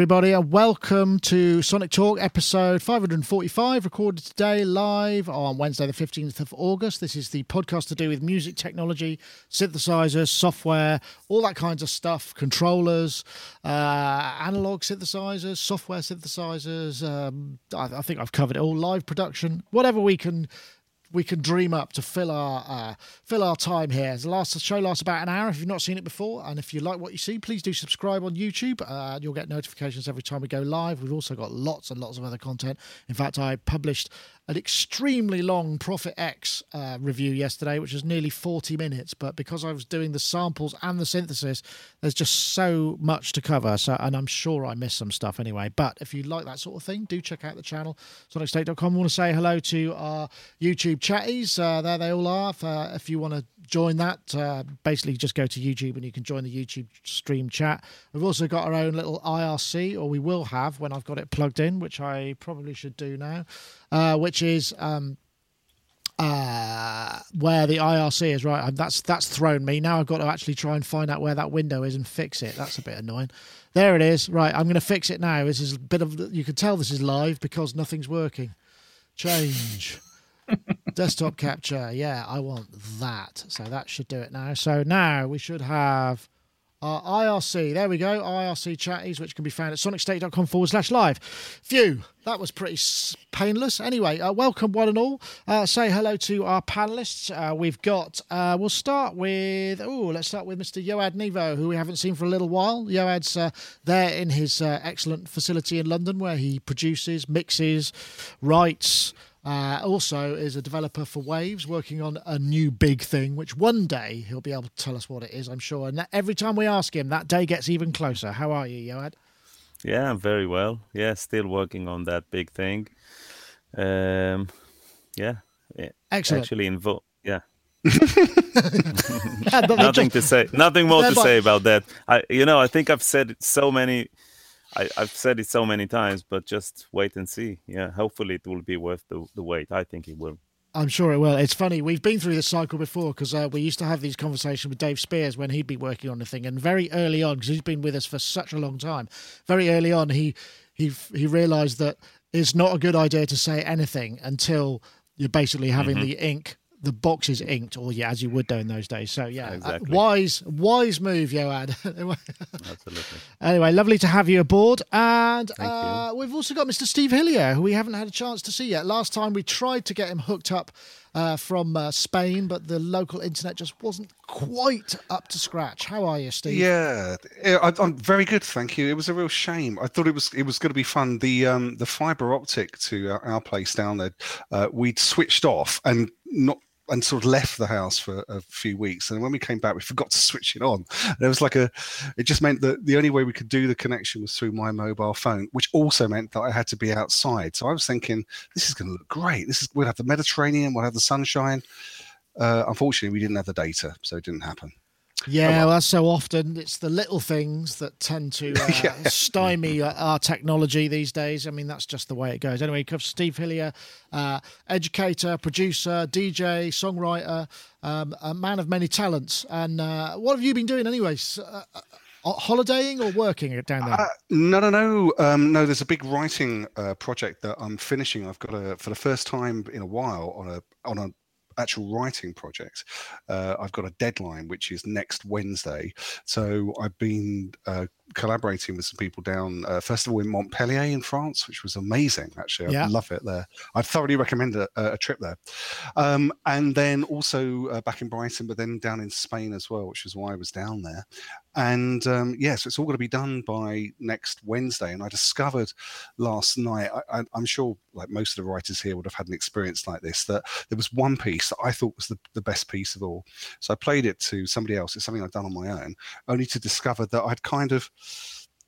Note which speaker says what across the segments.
Speaker 1: everybody, and welcome to Sonic Talk episode 545, recorded today live on Wednesday, the 15th of August. This is the podcast to do with music technology, synthesizers, software, all that kinds of stuff, controllers, uh, analog synthesizers, software synthesizers. Um, I, I think I've covered it all, live production, whatever we can we can dream up to fill our uh, fill our time here. The last the show lasts about an hour. If you've not seen it before, and if you like what you see, please do subscribe on YouTube. Uh, you'll get notifications every time we go live. We've also got lots and lots of other content. In fact, I published an extremely long Prophet X uh, review yesterday, which was nearly 40 minutes. But because I was doing the samples and the synthesis, there's just so much to cover. So, and I'm sure I missed some stuff anyway. But if you like that sort of thing, do check out the channel, sonicstate.com. I want to say hello to our YouTube chatties. Uh, there they all are. If, uh, if you want to join that, uh, basically just go to YouTube and you can join the YouTube stream chat. We've also got our own little IRC, or we will have when I've got it plugged in, which I probably should do now, uh, which is. Um, uh, where the IRC is right. That's that's thrown me. Now I've got to actually try and find out where that window is and fix it. That's a bit annoying. There it is. Right, I'm going to fix it now. This is a bit of you can tell this is live because nothing's working. Change. Desktop capture. Yeah, I want that. So that should do it now. So now we should have our IRC. There we go. IRC chatties, which can be found at sonicstate.com forward slash live. Phew, that was pretty painless. Anyway, uh, welcome one and all. Uh, say hello to our panelists. Uh, we've got, uh, we'll start with, oh, let's start with Mr. Yoad Nevo, who we haven't seen for a little while. Yoad's uh, there in his uh, excellent facility in London where he produces, mixes, writes, uh, also, is a developer for Waves, working on a new big thing, which one day he'll be able to tell us what it is, I'm sure. And every time we ask him, that day gets even closer. How are you, Yoad?
Speaker 2: Yeah, I'm very well. Yeah, still working on that big thing. Um, yeah,
Speaker 1: excellent.
Speaker 2: Actually, involved. Yeah. nothing to say. Nothing more to say about that. I, you know, I think I've said so many I, have said it so many times, but just wait and see. Yeah, hopefully it will be worth the, the wait. I think it will.
Speaker 1: I'm sure it will. It's funny. We've been through this cycle before because uh, we used to have these conversations with Dave Spiers when he'd be working on the thing, and very early on, because he's been with us for such a long time, very early on, he he he realised that it's not a good idea to say anything until you're basically having mm-hmm. the ink the box is inked, or yeah, as you would do in those days. So yeah, uh, exactly. uh, wise, wise move, Yoad.
Speaker 2: Absolutely.
Speaker 1: Anyway, lovely to have you aboard, and uh, we've also got Mr. Steve Hillier, who we haven't had a chance to see yet. Last time we tried to get him hooked up uh, from uh, Spain, but the local internet just wasn't quite up to scratch. How are you, Steve?
Speaker 3: Yeah, I, am very good, thank you. It was a real shame. I thought it was it was going to be fun. The um, the fiber optic to our, our place down there, uh, we'd switched off and not and sort of left the house for a few weeks. And when we came back, we forgot to switch it on. And it was like a, it just meant that the only way we could do the connection was through my mobile phone, which also meant that I had to be outside. So I was thinking, this is going to look great. This is we'll have the Mediterranean, we'll have the sunshine. Uh, unfortunately, we didn't have the data, so it didn't happen.
Speaker 1: Yeah, well. so often it's the little things that tend to uh, yeah. stymie our technology these days. I mean, that's just the way it goes. Anyway, Steve Hillier, uh, educator, producer, DJ, songwriter, um, a man of many talents. And uh, what have you been doing, anyways? Uh, uh, holidaying or working down there? Uh,
Speaker 3: no, no, no, um, no. There's a big writing project that I'm finishing. I've got a for the first time in a while on a on a actual writing project, uh, I've got a deadline which is next Wednesday. So I've been uh, collaborating with some people down, uh, first of all in Montpellier in France, which was amazing. Actually, I love it there. I'd thoroughly recommend a, a trip there. Um, and then also uh, back in Brighton, but then down in Spain as well, which is why I was down there. And um, yes, yeah, so it's all going to be done by next Wednesday. And I discovered last night, I, am sure like most of the writers here would have had an experience like this, that there was one piece that I thought was the, the best piece of all. So I played it to somebody else. It's something I've done on my own, only to discover that I'd kind of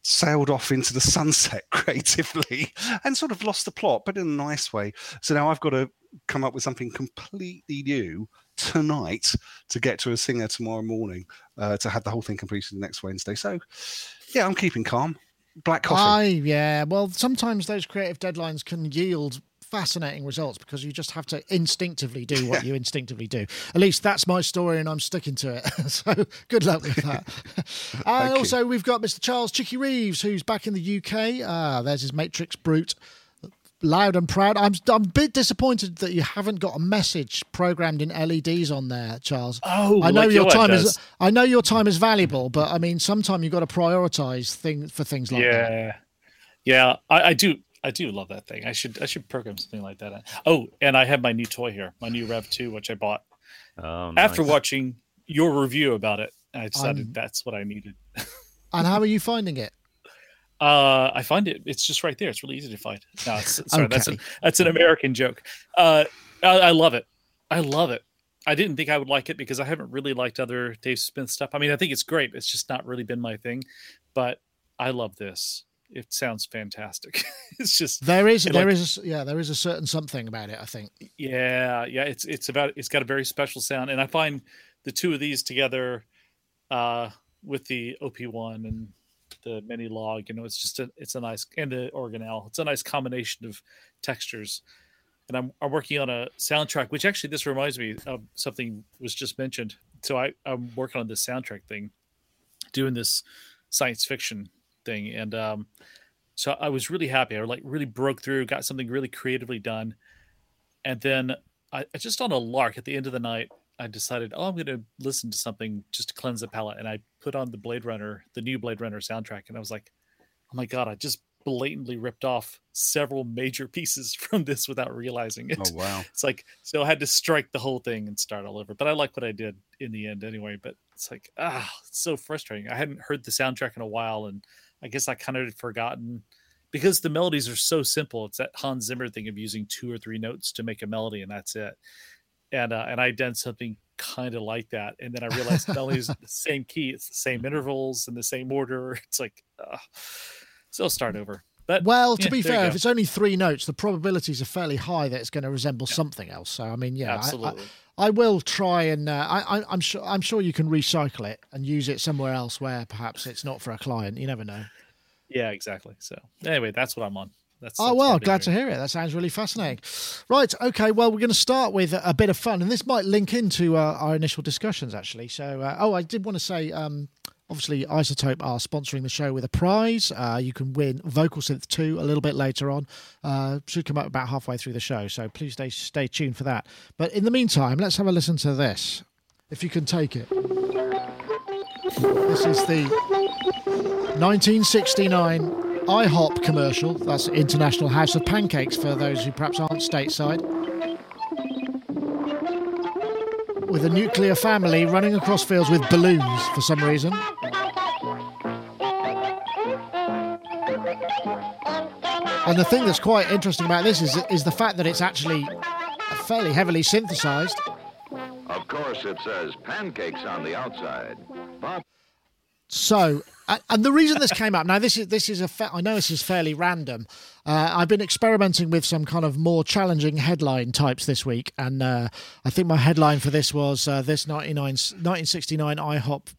Speaker 3: sailed off into the sunset creatively and sort of lost the plot, but in a nice way. So now I've got to come up with something completely new tonight to get to a singer tomorrow morning uh, to have the whole thing completed next Wednesday. So, yeah, I'm keeping calm. Black coffee.
Speaker 1: Aye, yeah. Well, sometimes those creative deadlines can yield fascinating results because you just have to instinctively do what you instinctively do. At least that's my story, and I'm sticking to it. so good luck with that. and also, you. we've got Mr. Charles Chicky Reeves, who's back in the UK. Ah, there's his MatrixBrute loud and proud. I'm I'm a bit disappointed that you haven't got a message programmed in LEDs on there, Charles.
Speaker 4: Oh,
Speaker 1: I know
Speaker 4: like
Speaker 1: your time is I know your time is valuable, but I mean, sometimes you've got to prioritize things for things like
Speaker 4: yeah.
Speaker 1: that.
Speaker 4: Yeah, yeah, I, I, do. I do love that thing. I should I should program something like that. Oh, and I have my new toy here, my new Rev2, which I bought oh, nice. after watching your review about it. I decided um, that's what I needed.
Speaker 1: and how are you finding it?
Speaker 4: Uh, I find it. It's just right there. It's really easy to find. No, sorry, okay. that's an that's an American joke. Uh, I, I, love it. I love it. I didn't think I would like it because I haven't really liked other Dave Smith stuff. I mean, I think it's great. It's just not really been my thing. But I love this. It sounds fantastic. it's just
Speaker 1: there is there like, is a, yeah there is a certain something about it. I think.
Speaker 4: Yeah, yeah. It's it's about it's got a very special sound, and I find the two of these together, uh, with the OP-1 and the Minilogue. You know, it's just a it's a nice and the organelle. It's a nice combination of textures. And I'm I'm working on a soundtrack, which actually this reminds me of something was just mentioned. So I I'm working on this soundtrack thing, doing this science fiction thing, and um, so I was really happy. I like really broke through, got something really creatively done, and then I just on a lark at the end of the night, I decided, oh, I'm going to listen to something just to cleanse the palate, and I put on the Blade Runner, the new Blade Runner soundtrack, and I was like, oh my god, I just blatantly ripped off several major pieces from this without realizing it.
Speaker 3: Oh wow!
Speaker 4: It's like so I had to strike the whole thing and start all over. But I like what I did in the end anyway. But it's like ah, it's so frustrating. I hadn't heard the soundtrack in a while, and I guess I kind of had forgotten because the melodies are so simple. It's that Hans Zimmer thing of using two or three notes to make a melody, and that's it and uh, and I done something kind of like that, and then I realized not only is the same key, it's the same intervals in the same order. It's like, uh, so I'll start over. But
Speaker 1: well, to yeah, be fair, if it's only three notes, the probabilities are fairly high that it's going to resemble yeah. something else. So I mean, yeah,
Speaker 4: absolutely.
Speaker 1: I, I, I will try and uh, I, I'm sure I'm sure you can recycle it and use it somewhere else where perhaps it's not for a client. You never know.
Speaker 4: Yeah, exactly. So anyway, that's what I'm on. That's,
Speaker 1: oh well, glad to hear it. That sounds really fascinating. Right, okay. Well, we're going to start with a, a bit of fun, and this might link into uh, our initial discussions actually. So, uh, oh, I did want to say, um, obviously, iZotope are sponsoring the show with a prize. Uh, you can win VocalSynth 2 a little bit later on. Uh, should come up about halfway through the show, so please stay stay tuned for that. But in the meantime, let's have a listen to this, if you can take it. This is the 1969 IHOP commercial. That's International House of Pancakes for those who perhaps aren't stateside. With a nuclear family running across fields with balloons for some reason. And the thing that's quite interesting about this is, is the fact that it's actually fairly heavily synthesized.
Speaker 5: Of course, it says pancakes on the outside, but
Speaker 1: so, and the reason this came up now, this is this is a fa- I know this is fairly random. Uh, I've been experimenting with some kind of more challenging headline types this week, and uh, I think my headline for this was uh, this 1969 IHOP.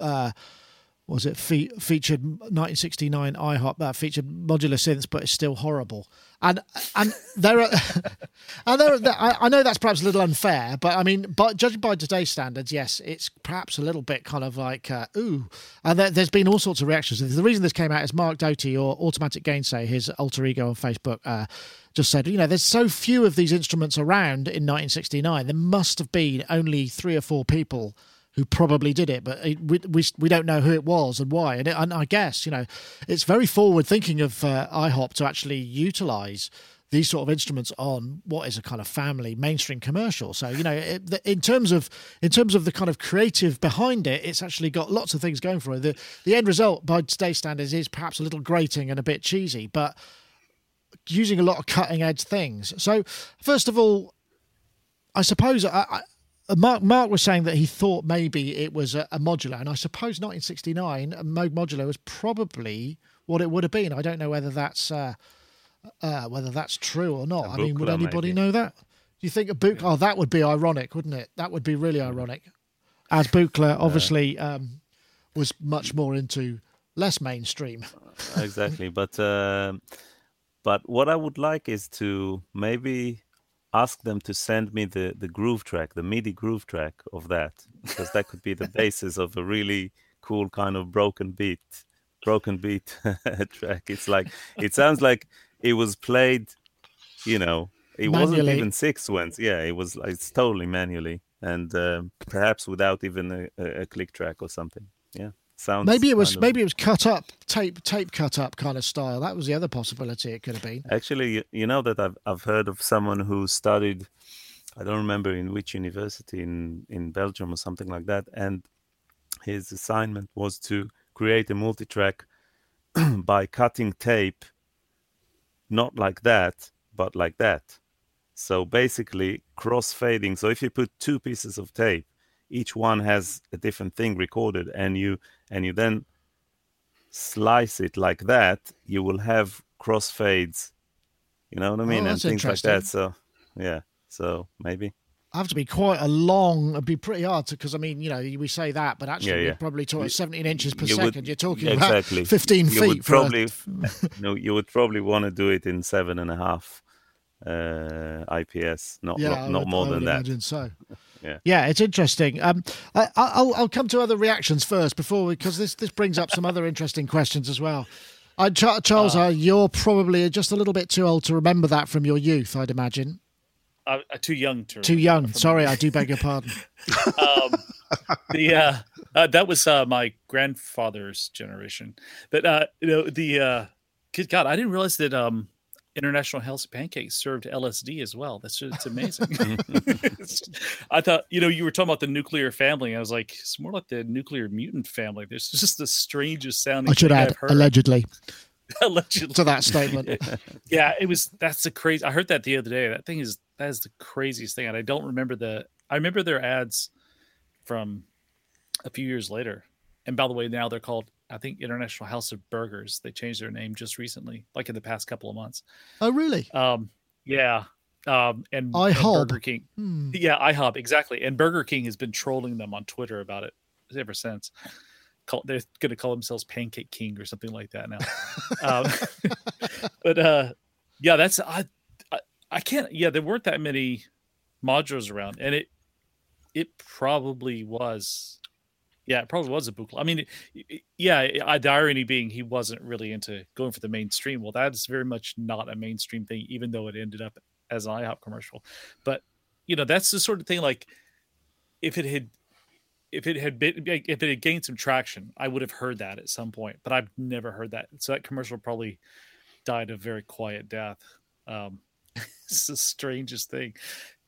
Speaker 1: Uh, was it fe- featured 1969 IHOP that featured modular synths, but it's still horrible. And and there are and there, are, I, I know that's perhaps a little unfair, but I mean, but judging by today's standards, yes, it's perhaps a little bit kind of like uh, ooh. And there, has been all sorts of reactions. The reason this came out is Mark Doty or Automatic Gainsay, his alter ego on Facebook. Uh, just said, you know, there's so few of these instruments around in 1969. There must have been only three or four people who probably did it, but it, we, we we don't know who it was and why. And, it, and I guess you know it's very forward thinking of uh, IHOP to actually utilize these sort of instruments on what is a kind of family mainstream commercial. So you know, it, in terms of in terms of the kind of creative behind it, it's actually got lots of things going for it. The the end result by today's standards is perhaps a little grating and a bit cheesy, but using a lot of cutting edge things. So first of all, I suppose I, Mark Mark was saying that he thought maybe it was a, a modular, and I suppose 1969 a Moog modular was probably what it would have been. I don't know whether that's uh, uh, whether that's true or not. I mean, would anybody maybe. know that? Do you think a Buchla? Oh, that would be ironic, wouldn't it? That would be really ironic. As Buchla obviously um, was much more into less mainstream.
Speaker 2: exactly, but. Uh, but what I would like is to maybe ask them to send me the the groove track, the MIDI groove track of that, because that could be the basis of a really cool kind of broken beat, broken beat track. It's like it sounds like it was played, you know, it manually. wasn't even six ones. Yeah, it was. It's totally manually, and um, perhaps without even a, a click track or something. Yeah. Sounds
Speaker 1: maybe it was of... maybe it was cut up tape tape cut up kind of style. That was the other possibility. It could have been.
Speaker 2: Actually, you know that I've I've heard of someone who studied. I don't remember in which university in in Belgium or something like that, and his assignment was to create a multi-track by cutting tape, not like that, but like that. So basically, cross fading. So if you put two pieces of tape each one has a different thing recorded and you and you then slice it like that you will have crossfades you know what i mean
Speaker 1: oh,
Speaker 2: and things like that so yeah so maybe
Speaker 1: I have to be quite a long. It'd be pretty hard to because I mean, you know, we say that, but actually, yeah, yeah. we're probably talking 17 inches per you second. Would, You're talking exactly. about 15 you feet.
Speaker 2: probably, a... no, you would probably want to do it in seven and a half uh, IPS, not yeah, not, not would, more than that.
Speaker 1: Imagine so. yeah, yeah, it's interesting. Um, I, will I'll come to other reactions first before because this this brings up some other interesting questions as well. Uh, Charles, uh, you're probably just a little bit too old to remember that from your youth, I'd imagine.
Speaker 4: Uh, uh too young to.
Speaker 1: Too young. Sorry, I do beg your pardon. um,
Speaker 4: the uh, uh, that was uh, my grandfather's generation, but uh, you know the uh, good God, I didn't realize that um, International House of Pancakes served LSD as well. That's just, it's amazing. I thought, you know, you were talking about the nuclear family. I was like, it's more like the nuclear mutant family. There's just the strangest sounding.
Speaker 1: I should add, allegedly.
Speaker 4: allegedly
Speaker 1: to that statement.
Speaker 4: yeah, it was. That's the crazy. I heard that the other day. That thing is that is the craziest thing, and I don't remember the. I remember their ads from a few years later. And by the way, now they're called I think International House of Burgers. They changed their name just recently, like in the past couple of months.
Speaker 1: Oh, really?
Speaker 4: Um, yeah. Um, and,
Speaker 1: IHOB.
Speaker 4: and Burger King. Hmm. Yeah, IHOB exactly. And Burger King has been trolling them on Twitter about it ever since. Call, they're going to call themselves Pancake King or something like that now. um, but uh, yeah, that's I, I. I can't. Yeah, there weren't that many modules around, and it it probably was yeah, it probably was a Buchla. I mean, yeah, the irony being he wasn't really into going for the mainstream. Well, that's very much not a mainstream thing, even though it ended up as an IHOP commercial. But you know, that's the sort of thing. Like, if it had, if it had been, if it had gained some traction, I would have heard that at some point. But I've never heard that. So that commercial probably died a very quiet death. Um, it's the strangest thing.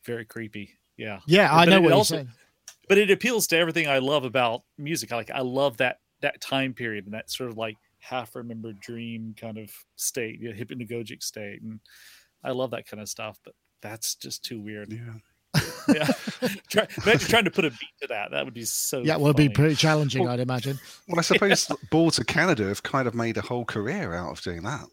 Speaker 4: Very creepy. Yeah.
Speaker 1: Yeah, I know what also, you're saying
Speaker 4: but it appeals to everything I love about music. I like I love that that time period and that sort of like half remembered dream kind of state, you know, hypnagogic state, and I love that kind of stuff. But that's just too weird.
Speaker 3: Yeah.
Speaker 4: yeah. Try, imagine trying to put a beat to that. That would be so.
Speaker 1: Yeah, well, it'd be pretty challenging, well, I'd imagine.
Speaker 3: Well, I suppose yeah. Boards of Canada have kind of made a whole career out of doing that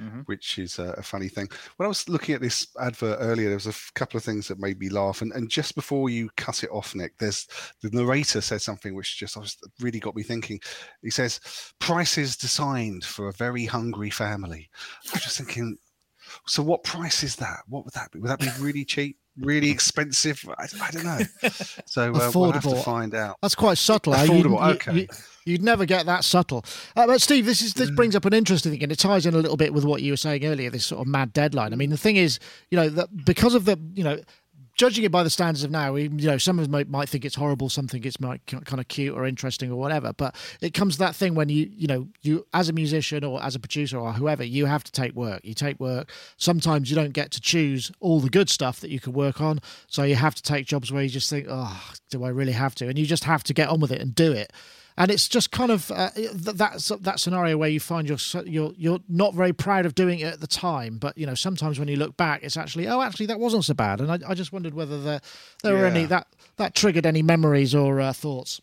Speaker 3: mm-hmm. which is a, a, funny thing. When I was looking at this advert earlier, there was a f- couple of things that made me laugh. And, and just before you cut it off, Nick, there's the narrator said something which just really got me thinking. He says, "Prices designed for a very hungry family." I was just thinking. So what price is that? What would that be? Would that be really cheap? Really expensive? I, I don't know. So uh, we'll have to find out.
Speaker 1: That's quite subtle.
Speaker 3: Affordable. You, okay. You,
Speaker 1: You'd never get that subtle. Uh, but Steve, this is this brings up an interesting thing, and it ties in a little bit with what you were saying earlier. This sort of mad deadline. I mean, the thing is, you know, that because of the, you know, judging it by the standards of now, you know, some of might, might think it's horrible, some think it's might, kind of cute or interesting or whatever. But it comes to that thing when you, you know, you as a musician or as a producer or whoever, you have to take work. You take work. Sometimes you don't get to choose all the good stuff that you could work on, so you have to take jobs where you just think, oh, do I really have to? And you just have to get on with it and do it and it's just kind of uh, that that scenario where you find you're you're you're not very proud of doing it at the time, but you know sometimes when you look back, it's actually oh actually that wasn't so bad, and I, I just wondered whether there there yeah. were any that that triggered any memories or uh, thoughts.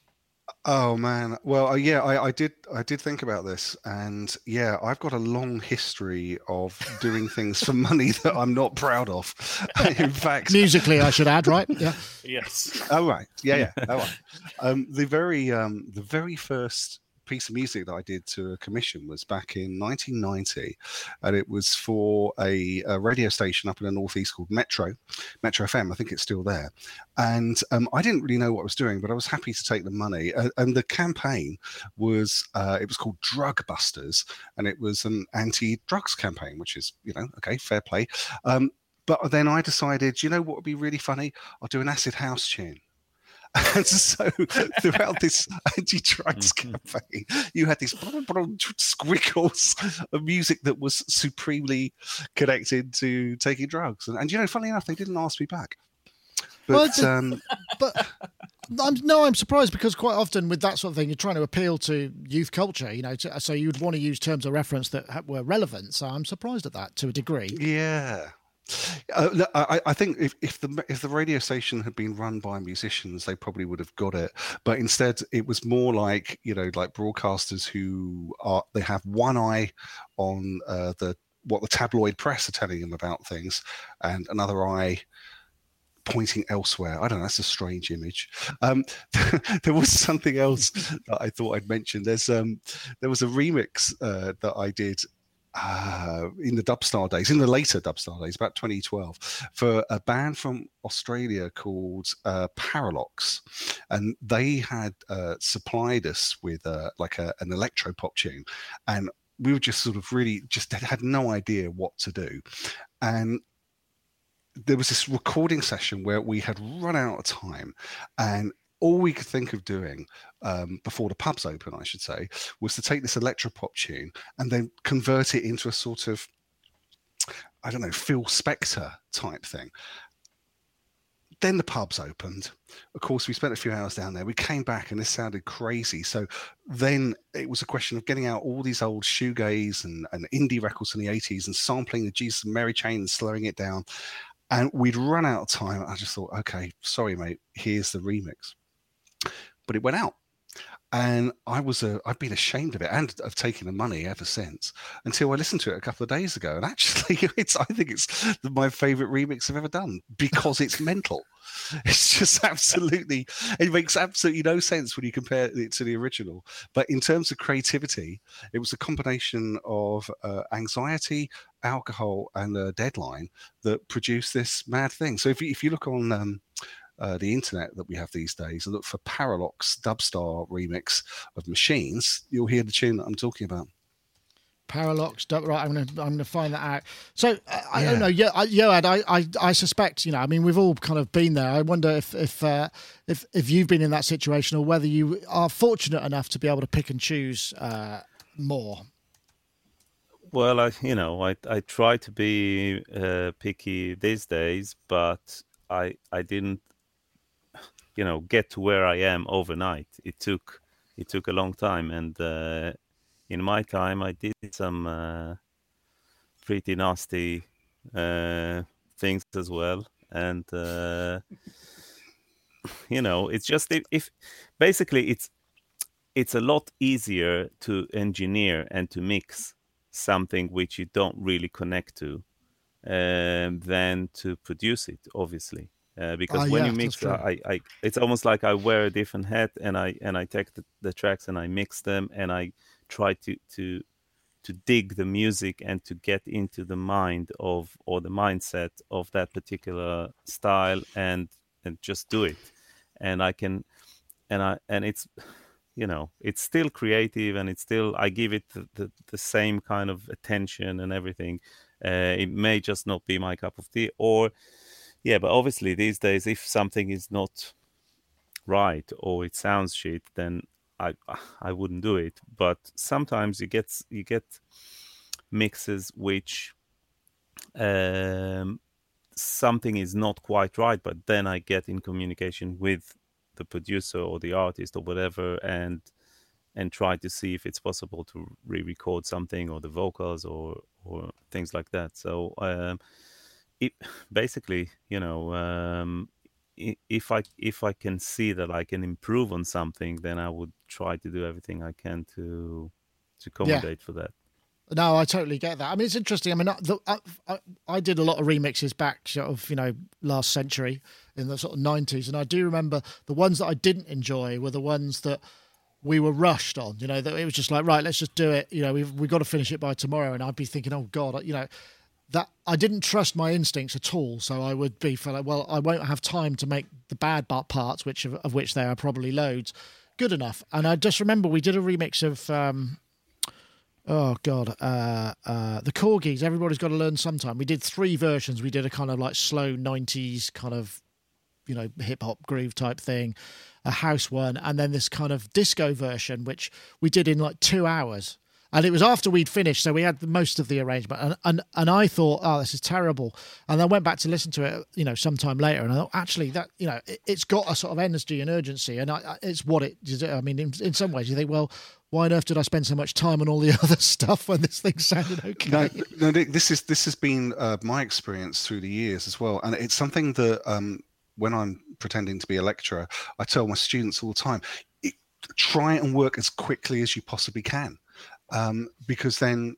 Speaker 3: Oh man, well, uh, yeah, I, I, did. I did think about this, and yeah, I've got a long history of doing things for money that I'm not proud of. In fact,
Speaker 1: musically, I should add, right?
Speaker 4: Yeah. yes.
Speaker 3: Oh right, yeah, yeah. Oh right. Um, the very, um, the very first piece of music that I did to a commission was back in 1990, and it was for a, a radio station up in the northeast called Metro, Metro FM. I think it's still there, and um, I didn't really know what I was doing, but I was happy to take the money. Uh, and the campaign was uh, it was called Drug Busters, and it was an anti-drugs campaign, which is you know okay, fair play. Um, but then I decided, you know what would be really funny? I'll do an acid house tune. And so throughout this anti-drugs
Speaker 2: Mm-hmm.
Speaker 3: campaign, you had these squiggles of music that was supremely connected to taking drugs. And, and you know, funny enough, they didn't ask me back. But
Speaker 1: the-
Speaker 3: um,
Speaker 1: but I'm, no, I'm surprised because quite often with that sort of thing, you're trying to appeal to youth culture, you know, to, so you'd want to use terms of reference that were relevant. So I'm surprised at that to a degree.
Speaker 3: Yeah. Uh, I, I think if, if the if the radio station had been run by musicians, they probably would have got it. But instead, it was more like you know, like broadcasters who are they have one eye on uh, the what the tabloid press are telling them about things, and another eye pointing elsewhere. I don't know. That's a strange image. Um, there was something else that I thought I'd mention. There's um, there was a remix uh, that I did uh, in the Dubstar days, in the later Dubstar days, about 2012, for a band from Australia called uh, Paralox, and they had uh, supplied us with uh, like a, an electro pop tune, and we were just sort of really just had no idea what to do, and there was this recording session where we had run out of time. And all we could think of doing um, before the pubs open, I should say, was to take this electropop tune and then convert it into a sort of, I don't know, Phil Spector type thing. Then the pubs opened. Of course, we spent a few hours down there. We came back and this sounded crazy. So then it was a question of getting out all these old shoegaze and, and indie records from the 80s and sampling the Jesus and Mary Chain and slowing it down. And we'd run out of time. I just thought, okay, sorry, mate, here's the remix. But it went out. And I was, uh, I've been ashamed of it and of taking the money ever since until I listened to it a couple of days ago. And actually, it's, I think it's my favorite remix I've ever done because it's mental. It's just absolutely, it makes absolutely no sense when you compare it to the original. But in terms of creativity, it was a combination of uh, anxiety, alcohol, and a deadline that produced this mad thing. So if you, if you look on um, uh, the internet that we have these days and look for Paralox Dubstar remix of Machines, you'll hear the tune that I'm talking about.
Speaker 1: Paralox, du- right? I'm gonna I'm gonna find that out. So uh, I
Speaker 3: Yeah.
Speaker 1: don't know. Yeah, I, Yoad, I, I I suspect you know. I mean, we've all kind of been there. I wonder if if uh, if if you've been in that situation or whether you are fortunate enough to be able to pick and choose uh, more.
Speaker 2: Well, I you know I I try to be uh, picky these days, but I I didn't you know get to where I am overnight. It took it took a long time, and uh, in my time I did some uh, pretty nasty uh, things as well, and uh, you know it's just if, if basically it's it's a lot easier to engineer and to mix something which you don't really connect to um, than to produce it obviously uh, because
Speaker 1: Ah,
Speaker 2: when
Speaker 1: yeah,
Speaker 2: you mix. I, I it's almost like i wear a different hat and i and i take the, the tracks and i mix them and i try to to to dig the music and to get into the mind of or the mindset of that particular style and and just do it and i can and i and it's you know it's still creative and it's still i give it the, the, the same kind of attention and everything uh, it may just not be my cup of tea or yeah but obviously these days if something is not right or it sounds shit then i i wouldn't do it. But sometimes you get you get mixes which um something is not quite right but then i get in communication with the producer or the artist or whatever and and try to see if it's possible to re-record something or the vocals or or things like that. So um it basically you know um if i if i can see that i can improve on something then i would try to do everything i can to to accommodate for that
Speaker 1: No, I totally get that. I mean, it's interesting. I mean, I, the, I, I, I did a lot of remixes back, sort of, you know, last century in the sort of nineties, and I do remember the ones that I didn't enjoy were the ones that we were rushed on. You know, that it was just like, right, let's just do it. You know, we've we got to finish it by tomorrow. And I'd be thinking, oh God, you know, that I didn't trust my instincts at all. So I would be like, well, I won't have time to make the bad parts, which of, of which there are probably loads, good enough. And I just remember we did a remix of. Um, Oh God, uh, uh, the Korgis. Everybody's got to learn sometime. We did three versions. We did a kind of like slow '90s kind of, you know, hip hop groove type thing, a house one, and then this kind of disco version, which we did in like two hours and it was after we'd finished, so we had most of the arrangement, and and and I thought, oh, this is terrible, and I went back to listen to it, you know, sometime later, and I thought, actually, that you know, it, has got a sort of energy and urgency, and I, it's what it. I mean, in, in some ways, you think, well, why on earth did I spend so much time on all the other stuff when this thing sounded okay?
Speaker 3: No, no this is this has been uh, my experience through the years as well, and it's something that um, when I'm pretending to be a lecturer, I tell my students all the time: try and work as quickly as you possibly can um, because then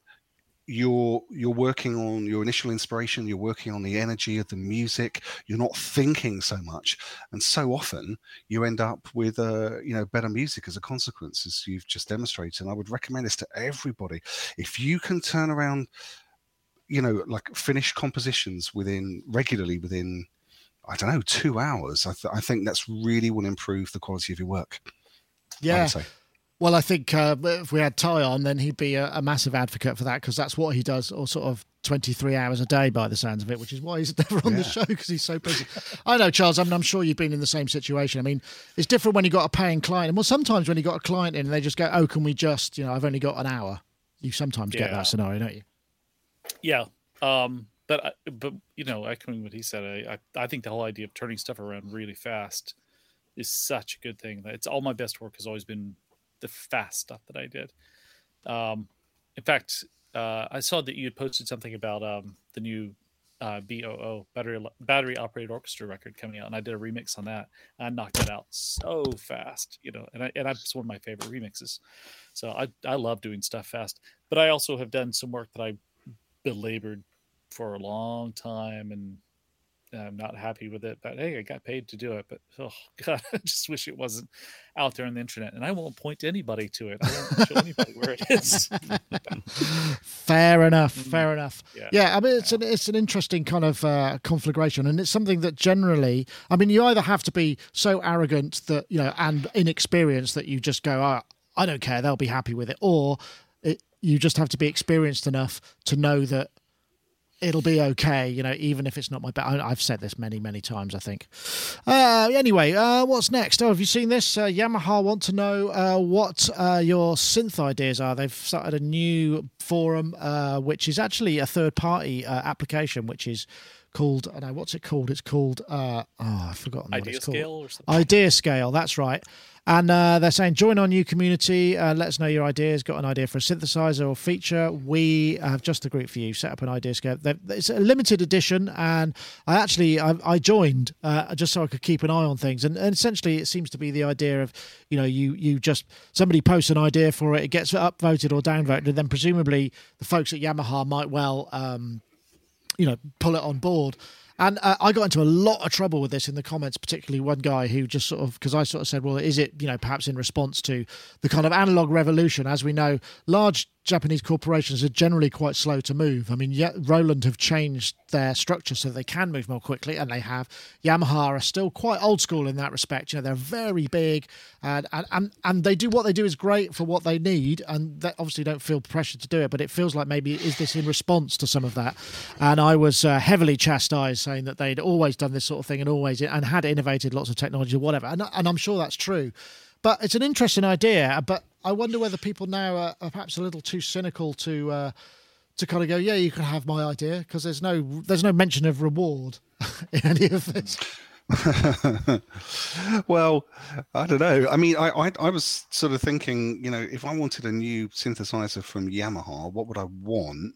Speaker 3: you're you're working on your initial inspiration you're working on the energy of the music you're not thinking so much. And so often you end up with uh, you know better music as a consequence as you've just demonstrated. And i would recommend this to everybody. If you can turn around you know like finish compositions within regularly within i don't know two hours i, th- I think that's really will improve the quality of your work
Speaker 1: yeah well, I think uh, if we had Ty on, then he'd be a, a massive advocate for that because that's what he does, or sort of 23 hours a day by the sounds of it, which is why he's never on yeah. the show because he's so busy. I know, Charles, I mean, I'm sure you've been in the same situation. I mean, it's different when you've got a paying client. And well, sometimes when you've got a client in and they just go, oh, can we just, you know, I've only got an hour. You sometimes yeah. get that scenario, don't you?
Speaker 4: Yeah. Um, but, but you know, echoing what he said, I, I, I think the whole idea of turning stuff around really fast is such a good thing. It's all my best work has always been the fast stuff that I did. Um, in fact, uh, I saw that you had posted something about um, the new uh, BOO battery battery operated orchestra record coming out, and I did a remix on that. I knocked it out so fast, you know, and I, and that's one of my favorite remixes. So I I love doing stuff fast, but I also have done some work that I belabored for a long time and I'm not happy with it, but hey, I got paid to do it. But oh god, I just wish it wasn't out there on the internet. And I won't point anybody to it. I won't show anybody where it is.
Speaker 1: fair enough. Mm-hmm. Fair enough. Yeah. yeah I mean, it's an it's an interesting kind of uh, conflagration, and it's something that generally, I mean, you either have to be so arrogant that you know and inexperienced that you just go, oh, I don't care, they'll be happy with it, or it, you just have to be experienced enough to know that it'll be okay, you know, even if it's not my best. I've said this many, many times, I think. Uh, anyway, uh, what's next? Oh, have you seen this? Uh, Yamaha want to know uh, what uh, your synth ideas are. They've started a new forum, uh, which is actually a third party application, which is called I know what's it called? It's called uh, oh I've forgotten
Speaker 4: Idea
Speaker 1: what it's
Speaker 4: Scale
Speaker 1: called.
Speaker 4: or something.
Speaker 1: IdeaScale, that's right. And uh, they're saying join our new community. Uh, let us know your ideas. Got an idea for a synthesizer or feature? We have just the group for you. Set up an idea scale. They're, it's a limited edition, and I actually I, I joined uh, just so I could keep an eye on things. And, and, essentially, it seems to be the idea of you know you you just somebody posts an idea for it, it gets upvoted or downvoted, and then presumably the folks at Yamaha might well um, you know pull it on board and uh, I got into a lot of trouble with this in the comments, particularly one guy who just sort of, because I sort of said, well, is it, you know, perhaps in response to the kind of analog revolution? As we know, large Japanese corporations are generally quite slow to move. I mean, yet Roland have changed their structure so they can move more quickly, and they have. Yamaha are still quite old school in that respect. You know, they're very big, and and and, they do what they do is great for what they need, and they obviously don't feel pressure to do it. But it feels like maybe is this in response to some of that? And I was uh, heavily chastised, saying that they'd always done this sort of thing and always and had innovated lots of technology or whatever, and and I'm sure that's true. But it's an interesting idea. But I wonder whether people now are, are perhaps a little too cynical to uh, to kind of go, yeah, you can have my idea because there's no there's no mention of reward in any of this.
Speaker 3: well, I don't know. I mean, I, I, I was sort of thinking, you know, if I wanted a new synthesizer from Yamaha, what would I want?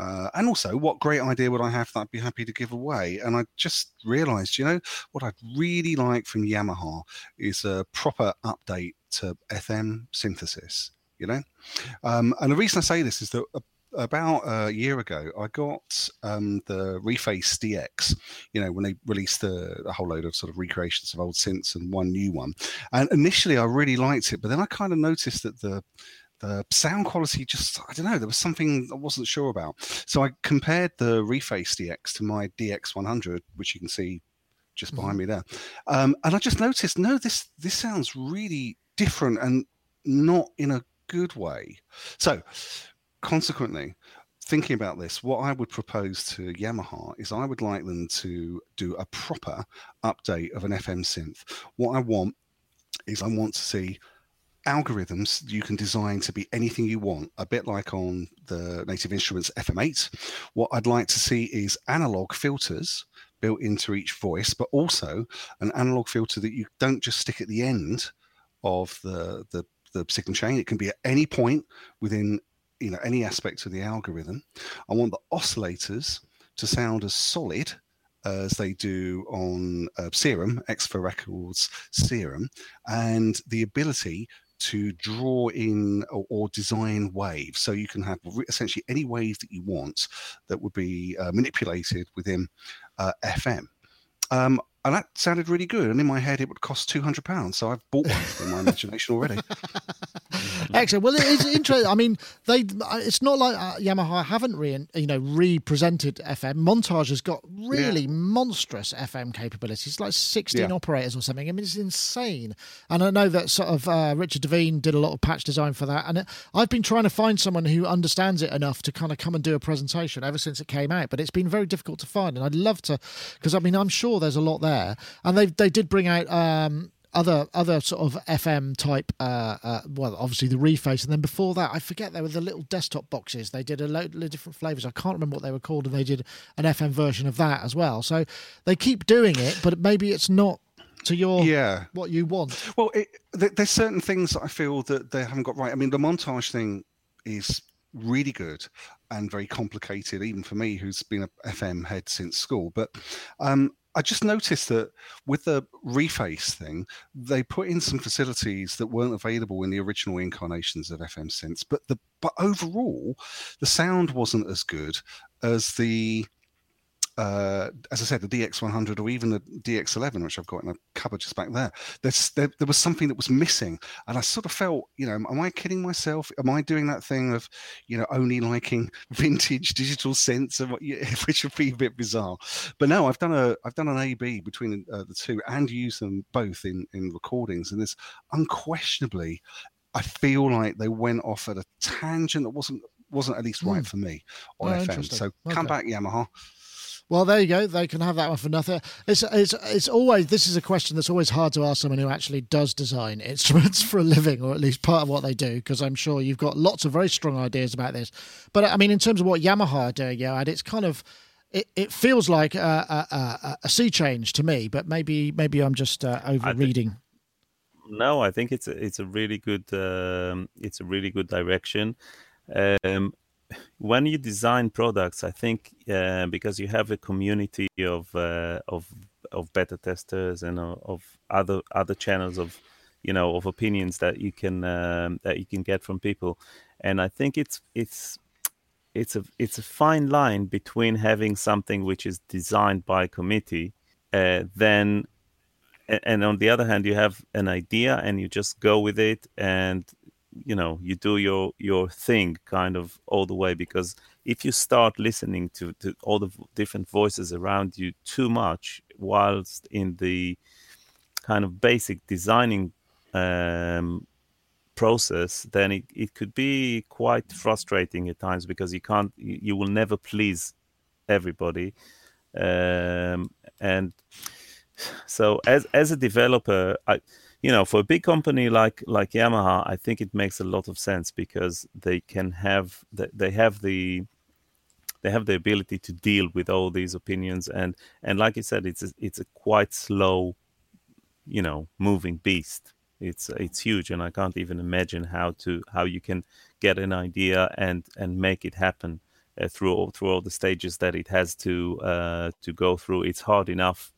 Speaker 3: Uh, and also, what great idea would I have that I'd be happy to give away? And I just realized, you know, what I'd really like from Yamaha is a proper update to FM synthesis, you know? Um, and the reason I say this is that about a year ago, I got um, the Reface DX. You know, when they released the, a whole load of sort of recreations of old synths and one new one. And initially, I really liked it, but then I kind of noticed that the the sound quality just I don't know there was something I wasn't sure about. So I compared the Reface DX to my DX100, which you can see just behind mm-hmm. me there, um, and I just noticed no this this sounds really different and not in a good way. So consequently, thinking about this, what I would propose to Yamaha is I would like them to do a proper update of an FM synth. What I want is I want to see algorithms you can design to be anything you want, a bit like on the Native Instruments FM8. What I'd like to see is analog filters built into each voice, but also an analog filter that you don't just stick at the end of the, the, the signal chain. It can be at any point within you know any aspect of the algorithm. I want the oscillators to sound as solid as they do on uh, Serum, Xfer Records Serum, and the ability to draw in or, or, design waves. So you can have essentially any wave that you want that would be uh, manipulated within uh, FM. Um, and that sounded really good. And in my head, it would cost two hundred pounds. So I've bought one in my imagination already.
Speaker 1: Excellent. Well, it's interesting. I mean, they. It's not like uh, Yamaha haven't re you know represented FM. Montage has got really yeah. monstrous FM capabilities, like sixteen yeah. operators or something. I mean, it's insane. And I know that sort of uh, Richard Devine did a lot of patch design for that. And it, I've been trying to find someone who understands it enough to kind of come and do a presentation ever since it came out. But it's been very difficult to find. And I'd love to, because I mean, I'm sure there's a lot there there, and they they did bring out. Um, other other sort of FM type, uh, uh, well, obviously the reface, and then before that, I forget there were the little desktop boxes. They did a load of different flavors. I can't remember what they were called, and they did an FM version of that as well. So they keep doing it, but maybe it's not to your yeah what you want.
Speaker 3: Well, it, there's certain things that I feel that they haven't got right. I mean, the montage thing is really good and very complicated, even for me, who's been a FM head since school. But um, I just noticed that with the reface thing, they put in some facilities that weren't available in the original incarnations of FM Synths, but the but overall, the sound wasn't as good as the uh, as I said, the DX100 or even the DX11, which I've got in a cupboard just back there, there, there was something that was missing. And I sort of felt, you know, am I kidding myself? Am I doing that thing of, you know, only liking vintage digital synths, and what, which would be a bit bizarre? But no, I've done a, I've done an A/B between uh, the two and used them both in in recordings, and there's unquestionably, I feel like they went off at a tangent that wasn't wasn't at least right mm. for me on oh, FM. So okay. come back, Yamaha.
Speaker 1: Well, there you go. They can have that one for nothing. It's it's it's always this is a question that's always hard to ask someone who actually does design instruments for a living, or at least part of what they do. Because I'm sure you've got lots of very strong ideas about this. But I mean, in terms of what Yamaha are doing, yeah, it's kind of it, it feels like a, a, a, a, sea change to me. But maybe maybe I'm just uh, overreading.
Speaker 2: no, I think it's a, it's a really good um, it's a really good direction. Um, when you design products, I think uh, because you have a community of uh, of of beta testers and uh, of other other channels of you know of opinions that you can um, that you can get from people, and I think it's it's it's a it's a fine line between having something which is designed by committee, uh, then and on the other hand you have an idea and you just go with it and you know you do your your thing kind of all the way because if you start listening to, to all the different voices around you too much whilst in the kind of basic designing um, process then it, it could be quite frustrating at times because you can't you, you will never please everybody. Um, and so as as a developer i you know, for a big company like like Yamaha, I think it makes a lot of sense because they can have they have the they have the ability to deal with all these opinions and and like you said, it's a, it's a quite slow, you know, moving beast. It's it's huge, and I can't even imagine how to how you can get an idea and and make it happen uh, through all, through all the stages that it has to uh, to go through. It's hard enough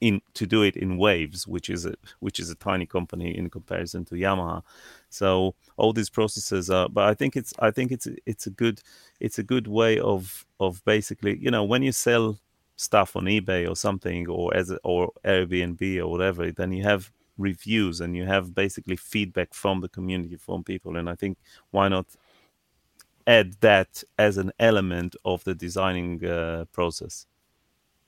Speaker 2: in to do it in waves, which is a which is a tiny company in comparison to Yamaha. So all these processes are, but I think it's I think it's it's a good it's a good way of of basically you know when you sell stuff on eBay or something or as a, or Airbnb or whatever, then you have reviews and you have basically feedback from the community from people, and I think why not add that as an element of the designing uh, process.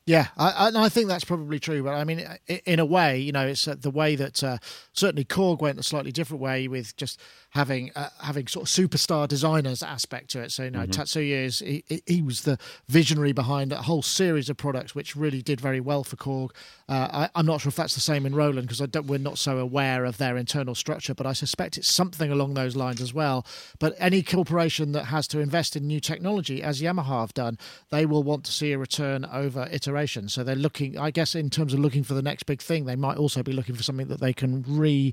Speaker 1: Yeah, I, I, I, think that's probably true. But I mean, in a way, you know, it's uh, the way that uh, certainly Korg went a slightly different way with just having uh, having sort of superstar designers aspect to it. So you know, mm-hmm. Tatsuya is he, he, was the visionary behind a whole series of products which really did very well for Korg. Uh, I, am not sure if that's the same in Roland because we're not so aware of their internal structure, but I suspect it's something along those lines as well. But any corporation that has to invest in new technology, as Yamaha have done, they will want to see a return over iteration. So they're looking, I guess, in terms of looking for the next big thing, they might also be looking for something that they can re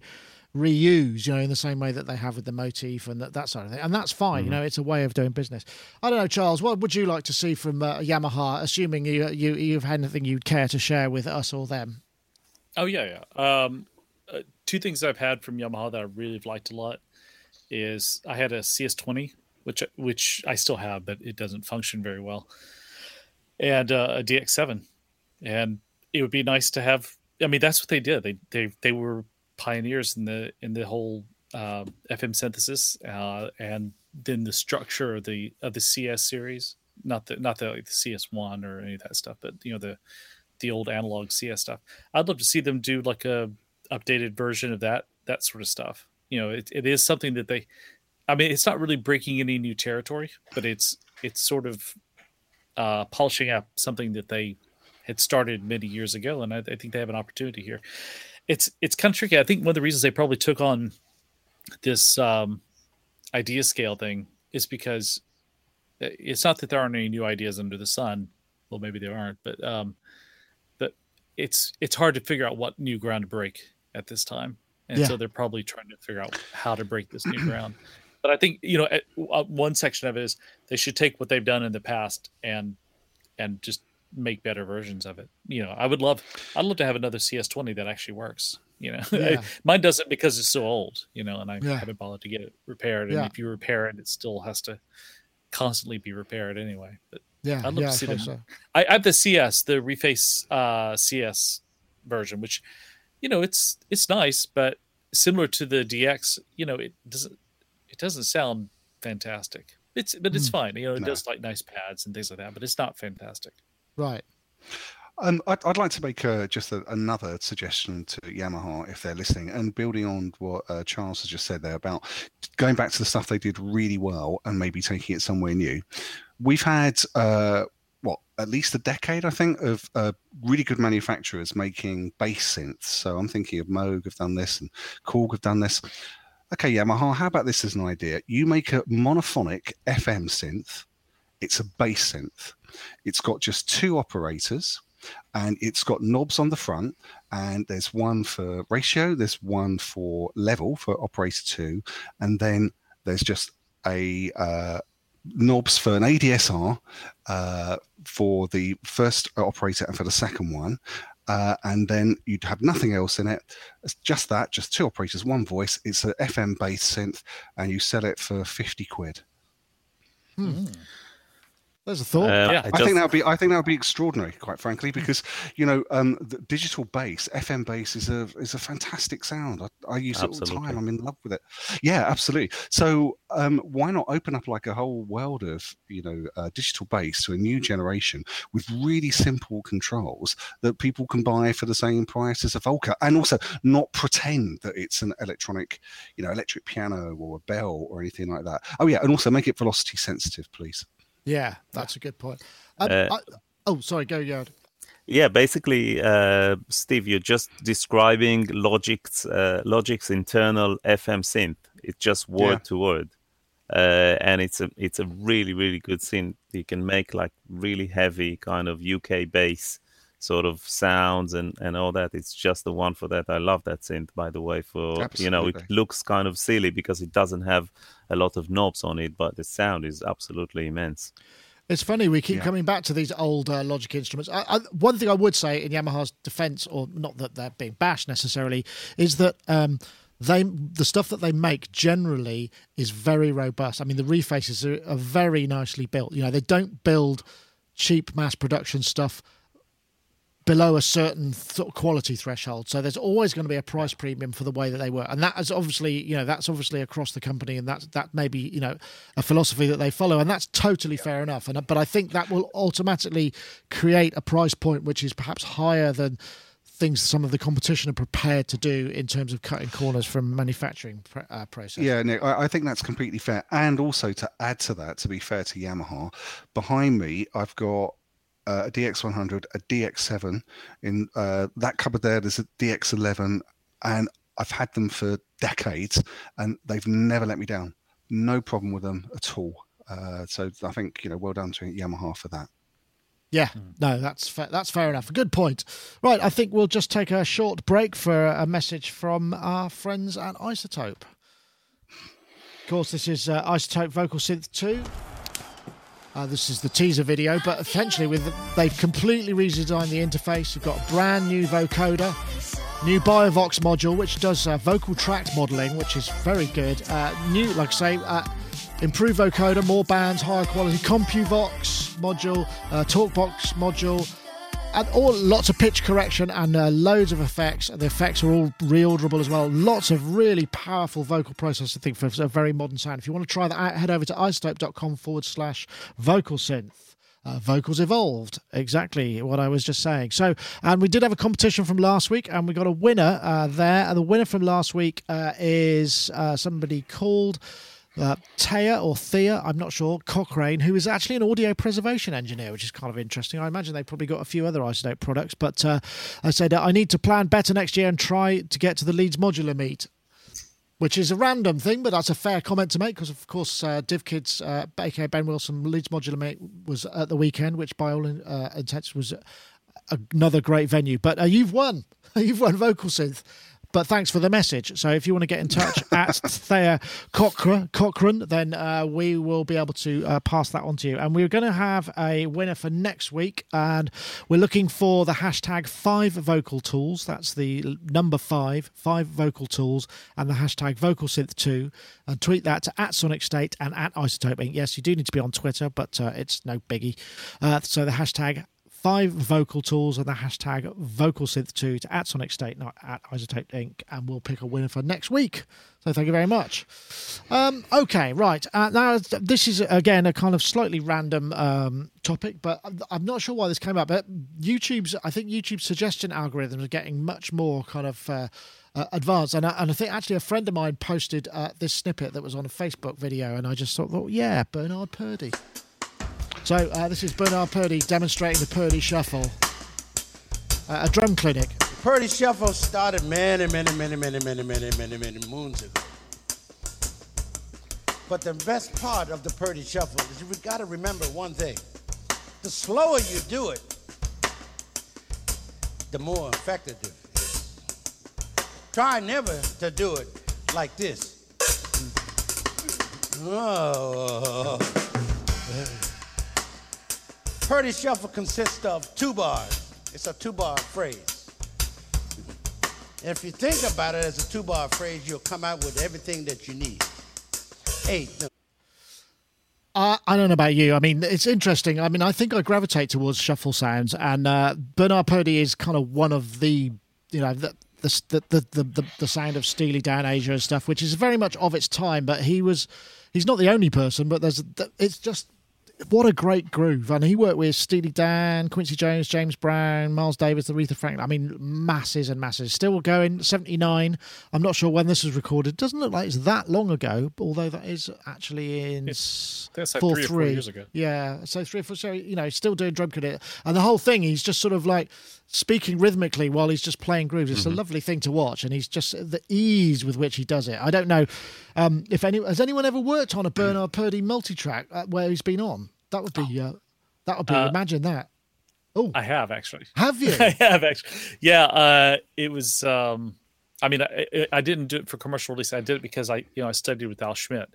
Speaker 1: reuse, you know, in the same way that they have with the motif and that, that sort of thing. And that's fine, mm-hmm. you know, it's a way of doing business. I don't know, Charles, what would you like to see from uh, Yamaha, assuming you, you, you've had anything you'd care to share with us or them?
Speaker 4: Oh, yeah, yeah. Um, uh, two things I've had from Yamaha that I really have liked a lot is I had a CS20, which which I still have, but it doesn't function very well, and uh, a DX7. And it would be nice to have. I mean, that's what they did. They they they were pioneers in the in the whole uh, FM synthesis uh, and then the structure of the of the CS series. Not the not the, like the CS one or any of that stuff, but you know the the old analog CS stuff. I'd love to see them do like a updated version of that that sort of stuff. You know, it, it is something that they. I mean, it's not really breaking any new territory, but it's it's sort of uh, polishing up something that they had started many years ago, and I, I think they have an opportunity here it's it's kind of tricky. I think one of the reasons they probably took on this um, IdeaScale thing is because uh, it's not that there aren't any new ideas under the sun. Well, maybe there aren't, but um, but it's it's hard to figure out what new ground to break at this time, and yeah. so they're probably trying to figure out how to break this new ground. But I think you know, at, uh, one section of it is they should take what they've done in the past and and just make better versions of it. You know, I would love I'd love to have another CS20 that actually works. You know, yeah. mine doesn't because it's so old. You know, and I yeah. haven't bothered to get it repaired. And yeah. if you repair it, it still has to constantly be repaired anyway. But
Speaker 1: yeah, I'd love to see them. So.
Speaker 4: I, I, have the CS, the reface uh, CS version, which you know it's it's nice, but similar to the DX, you know, it doesn't it doesn't sound fantastic. It's but it's mm. fine. You know, it no. does like nice pads and things like that, but it's not fantastic.
Speaker 1: Right.
Speaker 3: Um, I'd, I'd, like to make uh, just a, another suggestion to Yamaha if they're listening, and building on what uh, Charles has just said there about going back to the stuff they did really well and maybe taking it somewhere new. We've had uh, what at least a decade, I think, of uh, really good manufacturers making bass synths. So I'm thinking of Moog have done this, and Korg have done this. Okay, Yamaha, how about this as an idea? You make a monophonic FM synth. It's a bass synth it's got just two operators and it's got knobs on the front and there's one for ratio there's one for level for operator 2 and then there's just a uh, knobs for an ADSR uh, for the first operator and for the second one uh, and then you'd have nothing else in it. It's just that, just two operators, one voice. It's an FM based synth, and you sell it for fifty quid.
Speaker 1: Hmm. There's a thought. Um,
Speaker 3: yeah, I, just... think that would be. I think that would be extraordinary, quite frankly, because you know, um, the digital bass, FM bass, is a is a fantastic sound. I, I use absolutely. it all the time. I'm in love with it. Yeah, absolutely. So um, why not open up like a whole world of you know uh, digital bass to a new generation with really simple controls that people can buy for the same price as a Volca, and also not pretend that it's an electronic, you know, electric piano or a bell or anything like that. Oh yeah, and also make it velocity sensitive, please.
Speaker 1: Yeah, that's a good point. Um, uh, I, oh, sorry, go Yoad.
Speaker 2: Yeah, basically, uh, Steve, you're just describing Logic's uh, Logic's internal FM synth. It's just word yeah. to word, uh, and it's a it's a really really good synth. You can make like really heavy kind of UK bass sort of sounds and and all that. It's just the one for that. I love that synth, by the way. For Absolutely. you know, it looks kind of silly because it doesn't have a lot of knobs on it, but the sound is absolutely immense.
Speaker 1: It's funny we keep
Speaker 3: Yeah.
Speaker 1: coming back to these old uh, Logic instruments. I, I, one thing I would say in Yamaha's defense, or not that they're being bashed necessarily, is that um, they the stuff that they make generally is very robust. I mean, the refaces are, are very nicely built. You know, they don't build cheap mass production stuff below a certain th- quality threshold. So there's always going to be a price premium for the way that they work, and that is obviously you know that's obviously across the company, and that's that may be you know a philosophy that they follow, and that's totally fair enough. And but I think that will automatically create a price point which is perhaps higher than things some of the competition are prepared to do in terms of cutting corners from manufacturing pr- uh, process.
Speaker 3: Yeah, Nick, I, I think that's completely fair. And also to add to that, to be fair to Yamaha, behind me I've got uh, a DX100, a DX7. In uh, that cupboard there, there's a DX11, and I've had them for decades, and they've never let me down. No problem with them at all. Uh, so I think you know, well done to Yamaha for that.
Speaker 1: Yeah, no, that's fair, that's fair enough. Good point. Right, I think we'll just take a short break for a message from our friends at iZotope. Of course, this is uh, iZotope VocalSynth 2. Uh, this is the teaser video, but essentially, with they've completely redesigned the interface. You've got a brand new vocoder, new Biovox module, which does uh, vocal tract modeling, which is very good. Uh, new, like I say, uh, improved vocoder, more bands, higher quality. CompuVox module, uh, TalkBox module, and all lots of pitch correction and uh, loads of effects. The effects are all reorderable as well. Lots of really powerful vocal processing think, for a very modern sound. If you want to try that out, head over to izotope.com forward slash vocal synth. Uh, vocals evolved exactly what I was just saying. So, and we did have a competition from last week, and we got a winner uh, there. And the winner from last week uh, is uh, somebody called uh, Thea or Thea, I'm not sure, Cochrane, who is actually an audio preservation engineer, which is kind of interesting. I imagine they've probably got a few other iZotope products, but uh, I said, I need to plan better next year and try to get to the Leeds Modular Meet. Which is a random thing, but that's a fair comment to make because, of course, uh, DivKids, uh, aka Ben Wilson, Leeds Modular Meet was at the weekend, which by all uh, intents was another great venue. But uh, you've won. You've won VocalSynth. But thanks for the message. So if you want to get in touch at Thea Cochrane, Cochrane then uh, we will be able to uh, pass that on to you. And we're going to have a winner for next week. And we're looking for the hashtag five vocal tools. That's the number five, five vocal tools, and the hashtag vocal synth two. And tweet that to at Sonic State and at iZotope Inc. Yes, you do need to be on Twitter, but uh, it's no biggie. Uh, so the hashtag five vocal tools and the hashtag vocal synth 2 to at sonic state not at iZotope inc. And we'll pick a winner for next week. So thank you very much. Um, okay right. Uh, now this is again a kind of slightly random um, topic but I'm- i'm not sure why this came up but youtube's i think youtube's suggestion algorithms are getting much more kind of uh, uh, advanced. And I, and I think actually a friend of mine posted uh, this snippet that was on a facebook video and i just thought well, yeah Bernard Purdie so uh, this is Bernard Purdie demonstrating the Purdie Shuffle at a drum clinic.
Speaker 6: Purdie Shuffle started many, many, many, many, many, many, many, many moons ago. But the best part of the Purdie Shuffle is you've got to remember one thing. The slower you do it, the more effective it is. Try never to do it like this. Oh. Purdie Shuffle consists of two bars. It's a two bar phrase. And if you think about it as a two bar phrase, you'll come out with everything that you need. Eight. no,
Speaker 1: I, I don't know about you. I mean, it's interesting. I mean, I think I gravitate towards shuffle sounds, and uh, Bernard Purdie is kind of one of the, you know, the. The, the, the, the, the sound of Steely Dan Aja and stuff, which is very much of its time, but he was, he's not the only person, but there's, it's just, what a great groove. And he worked with Steely Dan, Quincy Jones, James Brown, Miles Davis, Aretha Franklin. I mean, masses and masses. Still going, 79. I'm not sure when this was recorded. Doesn't look like it's that long ago, although that is actually in
Speaker 4: It's- that's like
Speaker 1: four,
Speaker 4: three or four years ago.
Speaker 1: Yeah, so three or four, so, you know, still doing drum kit. And the whole thing, he's just sort of like speaking rhythmically while he's just playing grooves. It's a lovely thing to watch. And he's just the ease with which he does it. I don't know um, if any, has anyone ever worked on a Bernard Purdie multi-track uh, where he's been on? That would be, uh, that would be,
Speaker 4: Uh,
Speaker 1: imagine that. Oh,
Speaker 4: I have actually.
Speaker 1: have you?
Speaker 4: I have actually. Yeah, uh, it was. Um, I mean, I, I- I didn't do it for commercial release. I did it because I, you know, I studied with Al Schmitt,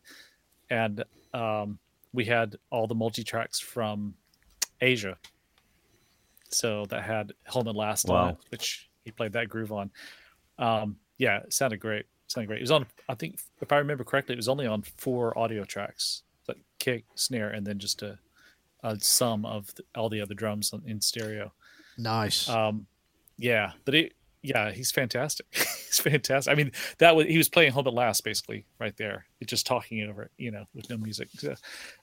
Speaker 4: and um, we had all the multi tracks from Aja. So that had Home at Last on it, which he played that groove on. Um, yeah, it sounded great. sounded great. It was on, I think, if I remember correctly, it was only on four audio tracks, like kick, snare, and then just a, a sum of the, all the other drums on, in stereo.
Speaker 1: Nice.
Speaker 4: Um, yeah, but it, yeah, he's fantastic. he's fantastic. I mean, that was he was playing Home at Last basically right there, It's just talking over it, you know, with no music. So,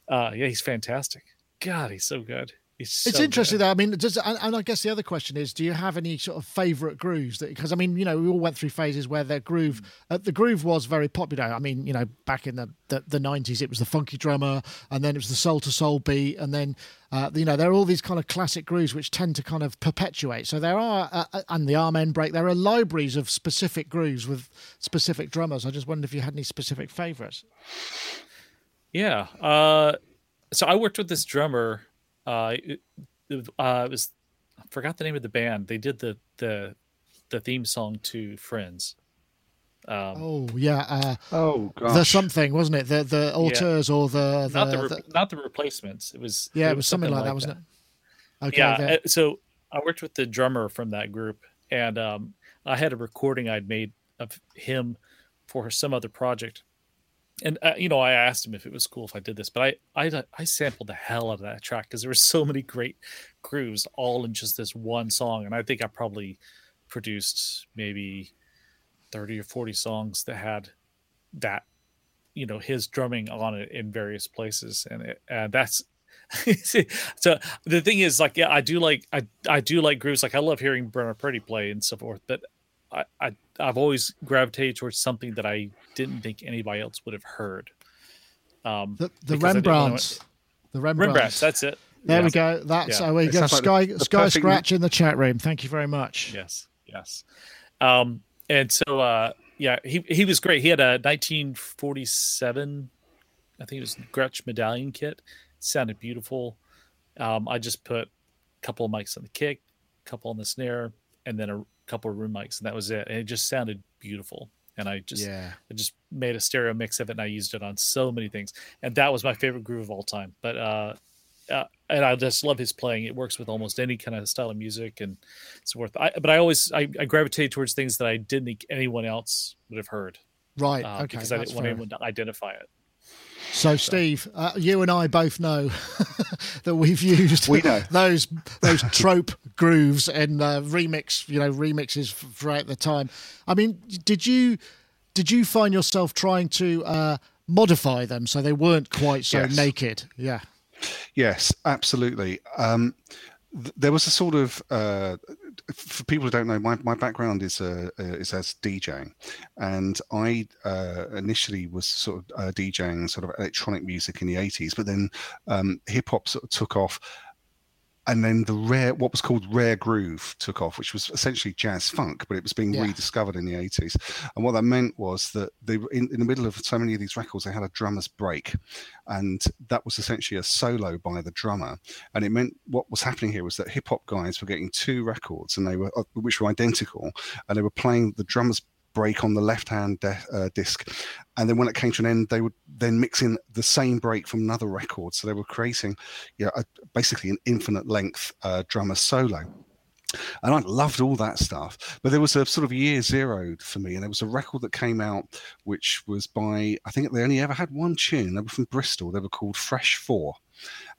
Speaker 4: uh, yeah, he's fantastic. God, he's so good. He's
Speaker 1: It's interesting
Speaker 4: good.
Speaker 1: though. I mean, does and, and I guess the other question is, do you have any sort of favourite grooves? That because I mean, you know, we all went through phases where their groove, uh, the groove was very popular. I mean, you know, back in the the nineties, it was the funky drummer, and then it was the Soul II Soul beat, and then uh, you know, there are all these kind of classic grooves which tend to kind of perpetuate. So there are, uh, uh, and the amen break, there are libraries of specific grooves with specific drummers. I just wondered if you had any specific favourites.
Speaker 4: Yeah. Uh, so I worked with this drummer. Uh, it, it, uh, it was I forgot the name of the band. They did the the the theme song to Friends. Um,
Speaker 1: Oh yeah, uh,
Speaker 3: Oh
Speaker 1: the something wasn't it? The the alters or the, the,
Speaker 4: not the,
Speaker 1: the
Speaker 4: not the replacements. It was
Speaker 1: Yeah, it was something, like that, wasn't it? Okay,
Speaker 4: yeah.
Speaker 1: there.
Speaker 4: uh, So I worked with the drummer from that group, and um, I had a recording I'd made of him for some other project. And uh, you know, I asked him if it was cool if I did this, but I I, I sampled the hell out of that track because there were so many great grooves all in just this one song, and I think I probably produced maybe thirty or forty songs that had that you know his drumming on it in various places. And it, and that's so the thing is like yeah i do like i i do like grooves. Like i love hearing bernard Purdie play and so forth but I, I i've always gravitated towards something that i didn't think anybody else would have heard um
Speaker 1: the the
Speaker 4: because I didn't wanna-
Speaker 1: Rembrandts. The Rembrandts.
Speaker 4: rembrandts that's it
Speaker 1: There
Speaker 4: Yeah.
Speaker 1: we go. That's
Speaker 4: Yeah.
Speaker 1: how we
Speaker 3: It
Speaker 1: go.
Speaker 3: sounds like
Speaker 1: Sky
Speaker 3: the- the
Speaker 1: Sky
Speaker 3: perfect-
Speaker 1: Scratch in the chat room. Thank you very much.
Speaker 4: Yes, yes. Um, and so, uh, yeah, he he was great. He had a 1947, I think it was Gretsch medallion kit. sounded beautiful. Um, I just put a couple of mics on the kick, a couple on the snare, and then a couple of room mics, and that was it. And it just sounded beautiful. And I just
Speaker 1: Yeah.
Speaker 4: I just made a stereo mix of it, and I used it on so many things. And that was my favorite groove of all time. But uh, uh, and I just love his playing. It works with almost any kind of style of music and so forth. I, but I always I, I gravitate towards things that I didn't think anyone else would have heard
Speaker 1: Right.
Speaker 4: uh,
Speaker 1: okay.
Speaker 4: because I didn't want
Speaker 1: fair.
Speaker 4: anyone to identify it.
Speaker 1: So, Steve, uh, you and I both know that we've used
Speaker 3: We
Speaker 1: those those trope grooves and uh, remix, you know, remixes throughout the time. I mean, did you did you find yourself trying to uh, modify them so they weren't quite so
Speaker 3: Yes.
Speaker 1: naked? Yeah.
Speaker 3: Yes, absolutely. Um, there was a sort of uh, for people who don't know, my, my background is uh, uh, is as DJing, and I uh, initially was sort of uh, DJing sort of electronic music in the eighties, but then um, hip hop sort of took off. And then the rare, what was called rare groove, took off, which was essentially jazz funk, but it was being
Speaker 1: Yeah.
Speaker 3: rediscovered in the eighties. And what that meant was that they were in, in the middle of so many of these records, they had a drummer's break, and that was essentially a solo by the drummer and it meant what was happening here was that hip hop guys were getting two records and they were uh, which were identical and they were playing the drummer's break on the left hand de- uh, disc and then when it came to an end they would then mix in the same break from another record so they were creating yeah a, basically an infinite length uh, drummer solo and I loved all that stuff. But there was a sort of year zero for me, and there was a record that came out which was by I think they only ever had one tune. They were from Bristol. They were called Fresh Four.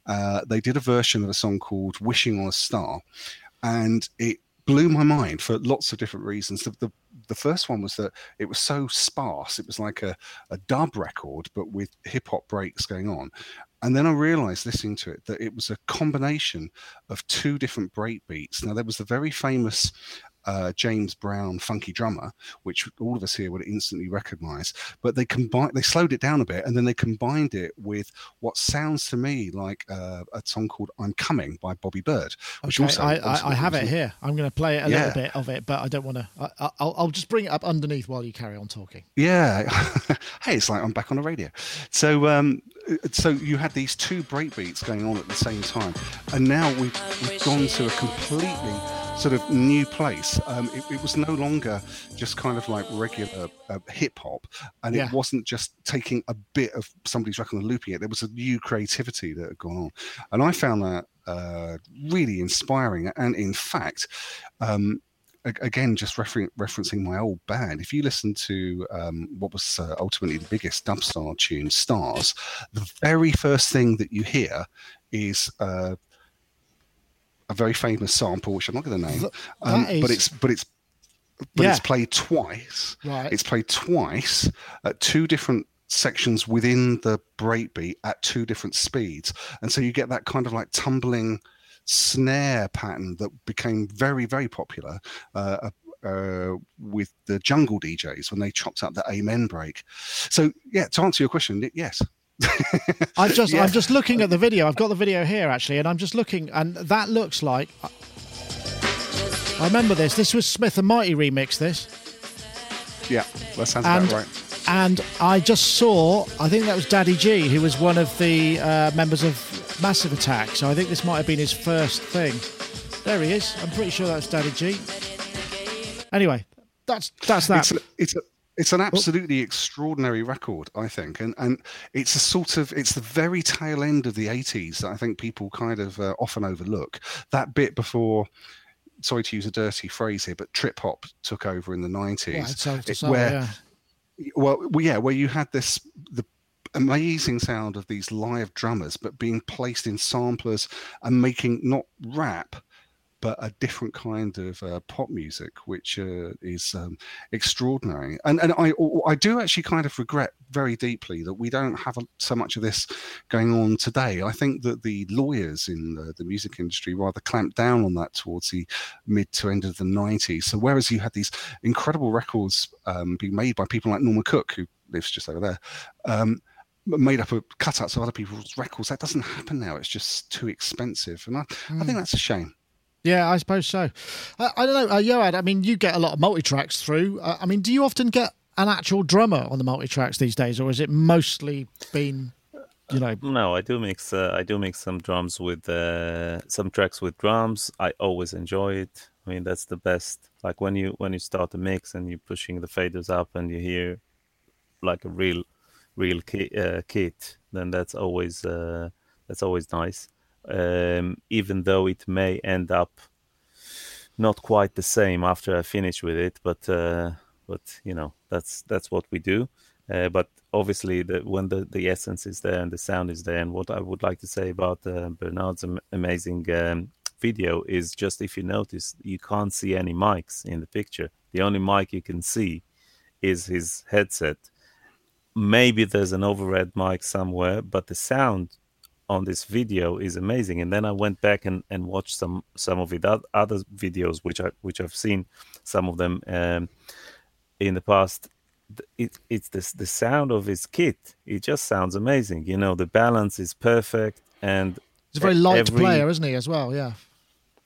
Speaker 3: Uh, they did a version of a song called "Wishing on a Star," and it blew my mind for lots of different reasons. The, the, the first one was that it was so sparse. It was like a, a dub record, but with hip hop breaks going on. And then I realized listening to it that it was a combination of two different break beats. Now, there was the very famous uh, James Brown funky drummer, which all of us here would instantly recognize. But they combined, they slowed it down a bit, and then they combined it with what sounds to me like uh, a song called "I'm Coming" by Bobby Byrd, which
Speaker 1: Okay,
Speaker 3: also
Speaker 1: I, I, I have it here. I'm going to play a
Speaker 3: Yeah.
Speaker 1: little bit of it, but I don't want to. I, I'll, I'll just bring it up underneath while you carry on talking.
Speaker 3: Yeah. hey, it's like I'm back on the radio. So, um, so you had these two breakbeats going on at the same time, and now we've, we've gone to a completely sort of new place. Um, it, it, was no longer just kind of like regular uh, hip hop, and yeah. it wasn't just taking a bit of somebody's record and looping it. There was a new creativity that had gone on, and I found that uh, really inspiring. And in fact, um, again, just refer- referencing my old band, if you listen to um, what was uh, ultimately the biggest dubstar tune, Stars, the very first thing that you hear is uh, a very famous sample, which I'm not going to name, um, is... but it's but it's but yeah. it's played twice.
Speaker 1: Right.
Speaker 3: It's played twice at two different sections within the breakbeat at two different speeds, and so you get that kind of like tumbling snare pattern that became very very popular. Uh, uh, with the jungle DJs when they chopped up the amen break. So yeah, to answer your question, yes,
Speaker 1: I just yeah. I'm just looking at the video. I've got the video here actually, and I'm just looking, and that looks like. I remember this. This was Smith and Mighty remix. This.
Speaker 3: Yeah, that sounds and, about right.
Speaker 1: And I just saw. I think that was Daddy G, who was one of the uh, members of Massive Attack. So I think this might have been his first thing. There he is. I'm pretty sure that's Daddy G. Anyway, that's that's that.
Speaker 3: It's a, it's a, it's an oh. absolutely oh. extraordinary record, I think, and and it's a sort of it's the very tail end of the '80s that I think people kind of uh, often overlook. That bit before, sorry to use a dirty phrase here, but trip hop took over in the '90s,
Speaker 1: yeah, it, where,
Speaker 3: yeah. well, well, yeah, where you had this the amazing sound of these live drummers, but being placed in samplers and making not rap but a different kind of uh, pop music, which uh, is um, extraordinary. And and I I do actually kind of regret very deeply that we don't have so much of this going on today. I think that the lawyers in the, the music industry rather clamped down on that towards the mid to end of the 90s. So whereas you had these incredible records um, being made by people like Norman Cook, who lives just over there. Um, made up of cutouts of other people's records. That doesn't happen now. It's just too expensive, and I, mm. I think hmm. that's a shame.
Speaker 1: Yeah, I suppose so. Uh, I don't know, uh, Yoad. I mean, you get a lot of multi tracks through. Uh, I mean, do you often get an actual drummer on the multi tracks these days, or is it mostly been, you know?
Speaker 2: No, I do mix. Uh, I do mix some drums with uh, some tracks with drums. I always enjoy it. I mean, that's the best. Like when you when you start a mix and you're pushing the faders up and you hear like a real real kit, uh, kit then that's always uh, that's always nice um, even though it may end up not quite the same after I finish with it. But uh, but you know that's that's what we do. Uh, but obviously, the, when the, the essence is there and the sound is there, and what I would like to say about uh, Bernard's am- amazing um, video is just if you notice, you can't see any mics in the picture. The only mic you can see is his headset. Maybe there's an overhead mic somewhere, but the sound on this video is amazing. And then I went back and, and watched some some of it other videos which I which I've seen some of them um, in the past. It it's this the sound of his kit. It just sounds amazing. You know the balance is perfect and
Speaker 1: he's a very light every, player, isn't he? As well, yeah.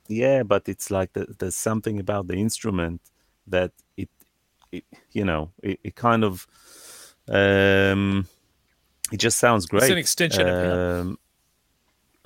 Speaker 2: Yeah, but it's like the, there's something about the instrument that it, it you know it, it kind of um it just sounds great. It's
Speaker 4: an extension um, of him. Um,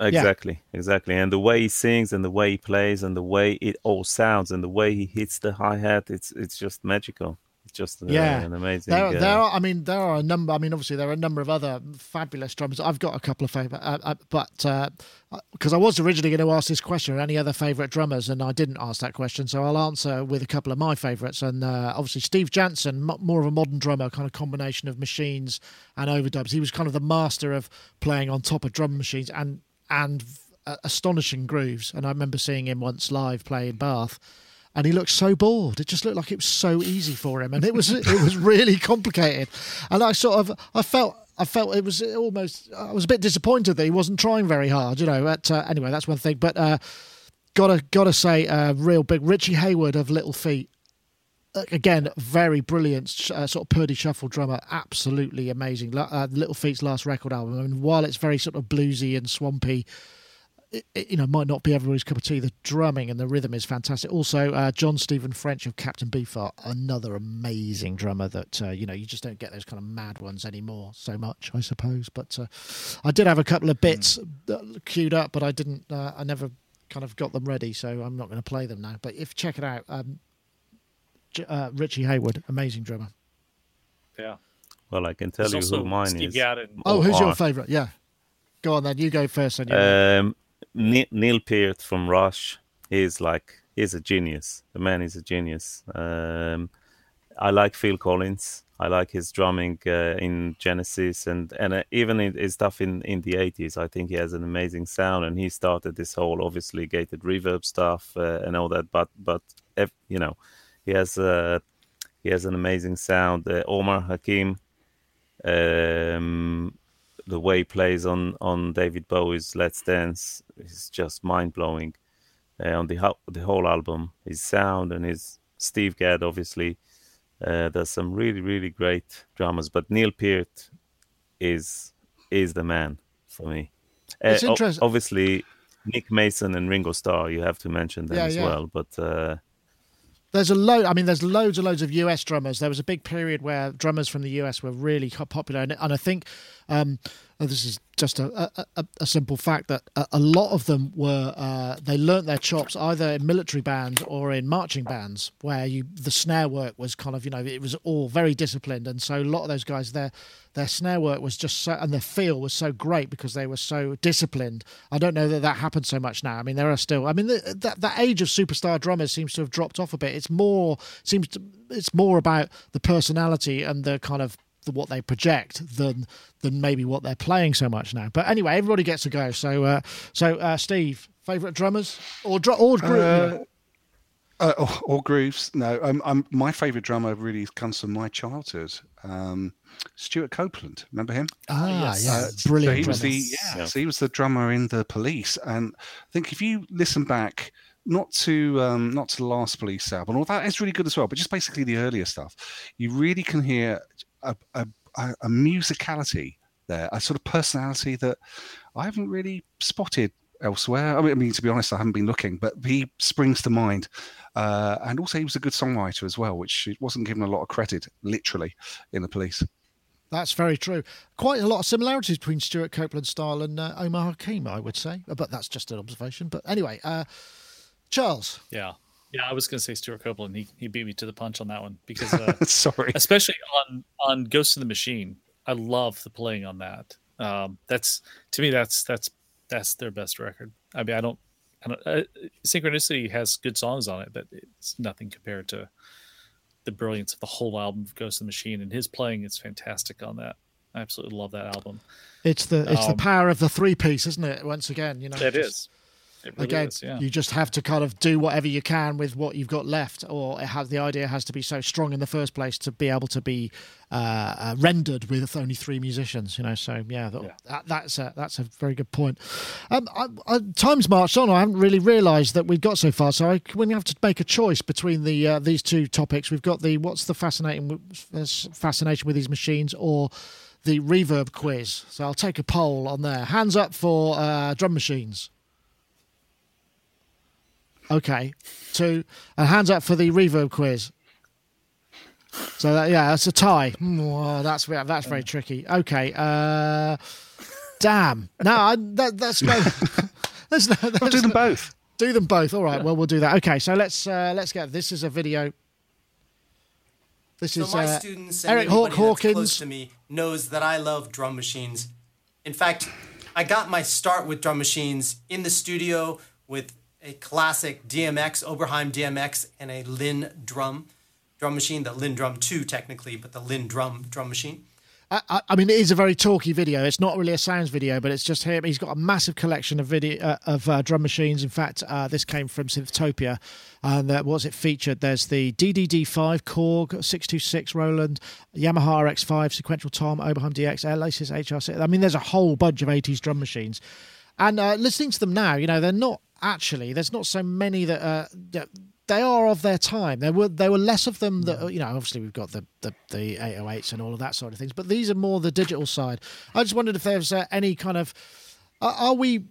Speaker 2: Exactly, yeah. exactly. And the way he sings and the way he plays and the way it all sounds and the way he hits the hi hat, it's it's just magical. It's just uh, yeah, an amazing.
Speaker 1: There, uh, there are, I mean, there are a number. I mean, obviously, there are a number of other fabulous drummers. I've got a couple of favorite, uh, uh, but because uh, I was originally going to ask this question, any other favorite drummers, and I didn't ask that question, so I'll answer with a couple of my favorites. And uh, obviously, Steve Jansen, more of a modern drummer, kind of combination of machines and overdubs. He was kind of the master of playing on top of drum machines and and uh, astonishing grooves. And I remember seeing him once live play in Bath, and he looked so bored. It just looked like it was so easy for him, and it was it was really complicated. And I sort of I felt I felt it was almost I was a bit disappointed that he wasn't trying very hard. You know. But uh, anyway, that's one thing. But uh, gotta gotta say, uh, real big Richie Hayward of Little Feat again, very brilliant uh, sort of Purdie Shuffle drummer, absolutely amazing. Uh, Little Feat's last record album. I mean, while it's very sort of bluesy and swampy, it, it, you know, might not be everybody's cup of tea. The drumming and the rhythm is fantastic. Also, uh, John Stephen French of Captain Beefheart, another amazing drummer that uh, you know you just don't get those kind of mad ones anymore so much, I suppose. But uh, I did have a couple of bits mm. queued up, but I didn't. Uh, I never kind of got them ready, so I'm not going to play them now. But if check it out, um, uh, Richie Hayward, amazing drummer.
Speaker 4: Yeah.
Speaker 2: Well, I can tell
Speaker 4: There's
Speaker 2: you
Speaker 4: also
Speaker 2: who mine
Speaker 4: Steve
Speaker 2: is.
Speaker 4: Gadd.
Speaker 1: Oh, who's your favourite? Yeah, go on then. You go first. Then
Speaker 2: Um, Neil Peart from Rush. He's like he's a genius. The man is a genius. Um, I like Phil Collins. I like his drumming uh, in Genesis and and uh, even in his stuff in in the eighties. I think he has an amazing sound, and he started this whole obviously gated reverb stuff uh, and all that. But but if, you know, he has uh, he has an amazing sound. Uh, Omar Hakim. Um, the way he plays on on David Bowie's Let's Dance is just mind blowing. Uh, on the ho- the whole album, his sound and his Steve Gadd, obviously, uh, there's some really really great drummers. But Neil Peart is is the man for me.
Speaker 1: It's
Speaker 2: Uh, o- obviously, Nick Mason and Ringo Starr. You have to mention them
Speaker 1: Yeah,
Speaker 2: as
Speaker 1: yeah.
Speaker 2: well. But uh,
Speaker 1: There's a load. I mean, there's loads and loads of US drummers. There was a big period where drummers from the US were really popular, and, and I think um, this is just a, a, a, simple fact that a, lot of them were uh, they learnt their chops either in military bands or in marching bands, where you the snare work was kind of you know it was all very disciplined, and so a lot of those guys their their snare work was just so and their feel was so great because they were so disciplined. I don't know that that happens so much now. I mean, there are still. I mean, the, that that age of superstar drummers seems to have dropped off a bit. It's more seems to it's more about the personality and the kind of the, what they project than than maybe what they're playing so much now. But anyway, everybody gets a go. So uh, so uh, Steve, favorite drummers or dr- or group? you?
Speaker 3: Uh, or, or grooves. No, um, um, my favourite drummer really comes from my childhood. Um, Stewart Copeland, remember him?
Speaker 1: ah,
Speaker 4: yes.
Speaker 1: yeah,
Speaker 3: Uh,
Speaker 1: brilliant.
Speaker 3: So he was the yeah,
Speaker 2: Yeah.
Speaker 3: So he was the drummer in the Police, and I think if you listen back, not to um, not to the last Police album, although that is really good as well, but just basically the earlier stuff, you really can hear a, a, a, a musicality there, a sort of personality that I haven't really spotted elsewhere. I mean, I mean, to be honest, I haven't been looking, but he springs to mind. Uh, and also, he was a good songwriter as well, which wasn't given a lot of credit, literally, in the Police.
Speaker 1: That's very true. Quite a lot of similarities between Stewart Copeland's style and uh, Omar Hakim, I would say. But that's just an observation. But anyway, uh, Charles.
Speaker 4: Yeah. Yeah, I was going to say Stewart Copeland. He, he beat me to the punch on that one because, uh,
Speaker 3: Sorry.
Speaker 4: especially on on Ghost in the Machine, I love the playing on that. Um, that's to me, that's that's that's their best record. I mean, I don't, I don't uh, Synchronicity has good songs on it, but it's nothing compared to the brilliance of the whole album of Ghost in the Machine. And his playing is fantastic on that. I absolutely love that album.
Speaker 1: It's the it's the
Speaker 4: Um,
Speaker 1: power of the three piece, isn't it? Once again, you know,
Speaker 4: It
Speaker 1: just-
Speaker 4: is. Really
Speaker 1: Again,
Speaker 4: is, yeah.
Speaker 1: you just have to kind of do whatever you can with what you've got left, or it has the idea has to be so strong in the first place to be able to be uh, uh, rendered with only three musicians. You know, so yeah, that,
Speaker 4: Yeah.
Speaker 1: That, that's a that's a very good point. Um, I, I, time's marched on. I haven't really realised that we've got so far. So I, when you have to make a choice between the uh, these two topics, we've got the what's the fascinating fascination with these machines, or the reverb quiz. So I'll take a poll on there. Hands up for uh, drum machines. Okay, two, and hands up for the reverb quiz. So that, yeah, that's a tie. Hmm, that's that's very tricky. Okay, uh, damn. No, I, that, that's no. There's no.
Speaker 3: I'll
Speaker 1: there's
Speaker 3: do them both.
Speaker 1: Do them both. All right. Well, we'll do that. Okay. So let's uh, let's get. This is a video. This
Speaker 7: So
Speaker 1: is
Speaker 7: my
Speaker 1: uh,
Speaker 7: students and
Speaker 1: Eric Hawk
Speaker 7: anybody that's close
Speaker 1: Hawkins.
Speaker 7: to me knows that I love drum machines. In fact, I got my start with drum machines in the studio with a classic DMX, Oberheim DMX, and a Lin drum drum machine, the LinnDrum 2 technically, but the LinnDrum drum machine.
Speaker 1: I, I- mean, it is a very talky video. It's not really a sounds video, but it's just him. He's got a massive collection of video uh, of uh, drum machines. In fact, uh, this came from Synthtopia, and uh, what's it featured? There's the DDD5 Korg 626 Roland, Yamaha RX5 Sequential Tom, Oberheim DX, Alesis HR6. I mean, there's a whole bunch of 80s drum machines, and uh, listening to them now, you know, they're not actually. There's not so many that. Uh, that they are of their time. There were there were less of them that you know. Obviously, we've got the the, the 808s and all of that sort of things, but these are more the digital side. I just wondered if there's uh, any kind of are, are we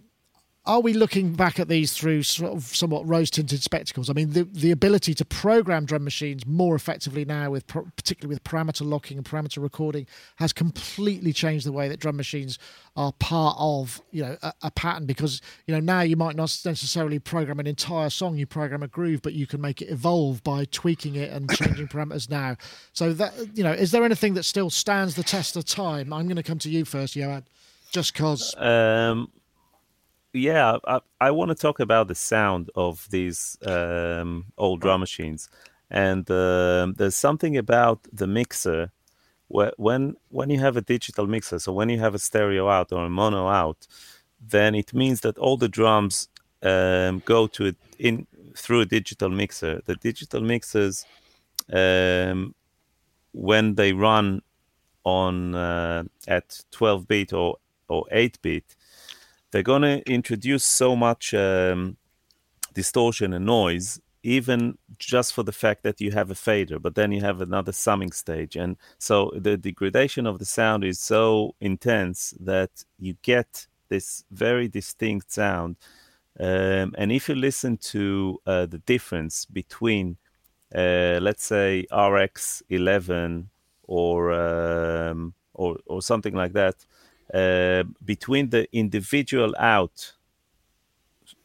Speaker 1: are we looking back at these through sort of somewhat rose-tinted spectacles? I mean, the the ability to program drum machines more effectively now, with particularly with parameter locking and parameter recording, has completely changed the way that drum machines are part of you know a, a, pattern. Because you know now you might not necessarily program an entire song, you program a groove, but you can make it evolve by tweaking it and changing parameters now. So that you know, is there anything that still stands the test of time? I'm going to come to you first, Yoad. Just cause.
Speaker 2: Um, yeah, I, I want to talk about the sound of these um, old drum machines, and uh, there's something about the mixer. Where, when when you have a digital mixer, so when you have a stereo out or a mono out, then it means that all the drums um, go to it in through a digital mixer. The digital mixers, um, when they run on uh, at 12 bit or or 8 bit, they're going to introduce so much um, distortion and noise even just for the fact that you have a fader but then you have another summing stage. And so the degradation of the sound is so intense that you get this very distinct sound. Um, and if you listen to uh, the difference between uh, let's say rx 11 or um, or or something like that uh, between the individual out,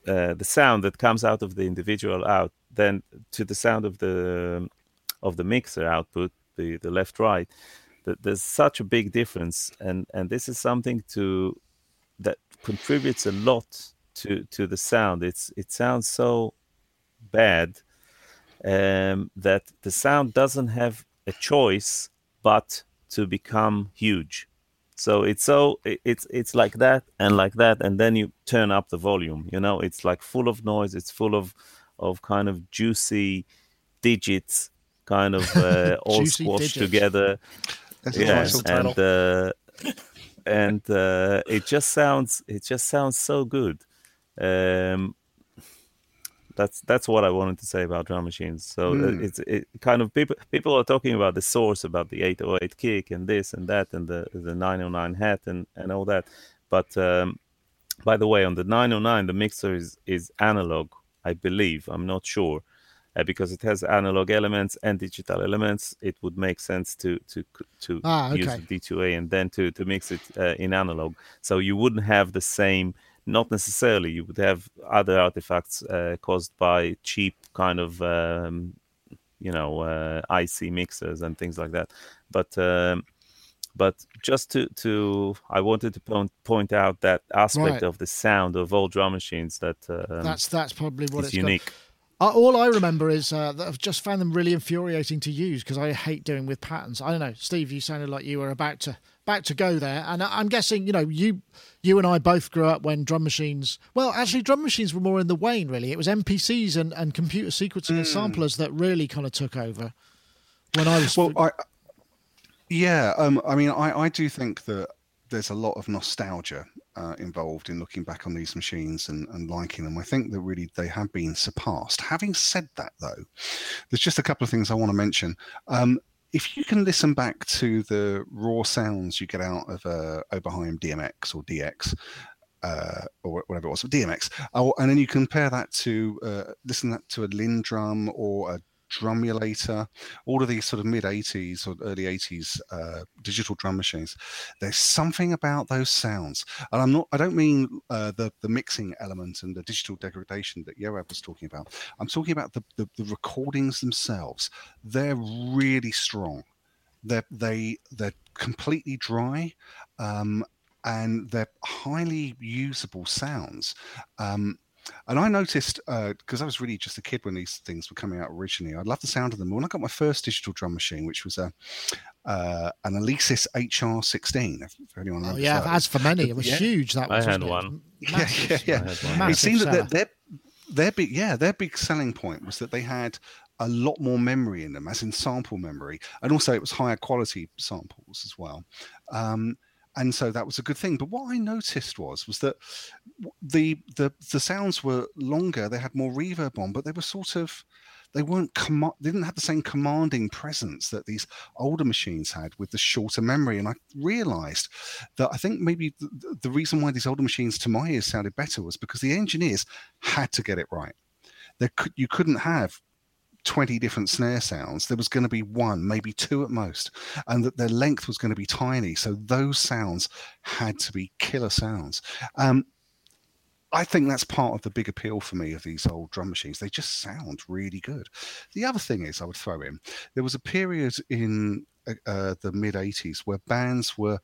Speaker 2: uh, the sound that comes out of the individual out, then to the sound of the of the mixer output, the the left right, that there's such a big difference, and and this is something to that contributes a lot to to the sound. It's it sounds so bad um, that the sound doesn't have a choice but to become huge so it's so it's it's like that and like that and then you turn up the volume you know? It's like full of noise it's full of of kind of juicy digits kind of uh, all squashed digits. together.
Speaker 3: That's
Speaker 2: yeah and uh, and uh, it just sounds it just sounds so good. Um, that's that's what I wanted to say about drum machines. So mm. it's it kind of people people are talking about the source, about the 808 kick and this and that and the the 909 hat and and all that. But um, by the way, on the 909, the mixer is is analog, I believe. I'm not sure. Uh, because it has analog elements and digital elements, it would make sense to to to ah, okay. use the D2A and then to to mix it uh, in analog. So you wouldn't have the same not necessarily. You would have other artifacts uh, caused by cheap kind of um, you know uh, IC mixers and things like that. But um, but just to to I wanted to point point out that aspect right. of the sound of old drum machines that um,
Speaker 1: that's that's probably what
Speaker 2: it's unique. Got.
Speaker 1: Uh, all I remember is uh, that I've just found them really infuriating to use because I hate doing with patterns. I don't know, Steve. You sounded like you were about to about to go there, and I'm guessing you know you you and I both grew up when drum machines. Well, actually, drum machines were more in the wane. Really, it was MPCs and, and computer sequencing mm. and samplers that really kind of took over. When I was
Speaker 3: well, I yeah, um, I mean, I I do think that there's a lot of nostalgia uh, involved in looking back on these machines and, and liking them. I think that really they have been surpassed. Having said that, though, there's just a couple of things I want to mention. Um, if you can listen back to the raw sounds you get out of a Oberheim DMX or DX, uh, or whatever it was, DMX, uh, and then you compare that to uh, listen that to a LinnDrum or a Drumulator, all of these sort of mid 80s or early 80s uh, digital drum machines. There's something about those sounds, and I'm not. I don't mean uh, the the mixing element and the digital degradation that Yoad was talking about. I'm talking about the, the, the recordings themselves. They're really strong. They're they they're completely dry. Um, and they're highly usable sounds. Um, and I noticed uh because uh, I was really just a kid when these things were coming out originally. I loved the sound of them. When I got my first digital drum machine, which was a uh, an Alesis HR16, if anyone
Speaker 1: oh, yeah, as for many, it was yeah. huge. That was,
Speaker 2: I had one.
Speaker 3: Yeah, yeah, yeah. It seemed that their, their big, yeah, their big selling point was that they had a lot more memory in them, as in sample memory, and also it was higher quality samples as well. Um, and so that was a good thing. But what I noticed was was that the the the sounds were longer. They had more reverb on, but they were sort of they weren't com- they didn't have the same commanding presence that these older machines had with the shorter memory. And I realized that I think maybe the, the reason why these older machines, to my ears, sounded better was because the engineers had to get it right. Could, you couldn't have 20 different snare sounds, there was going to be one, maybe two at most, and that their length was going to be tiny. So those sounds had to be killer sounds. Um, I think that's part of the big appeal for me of these old drum machines. They just sound really good. The other thing is, I would throw in there was a period in uh, uh the mid 80s where bands were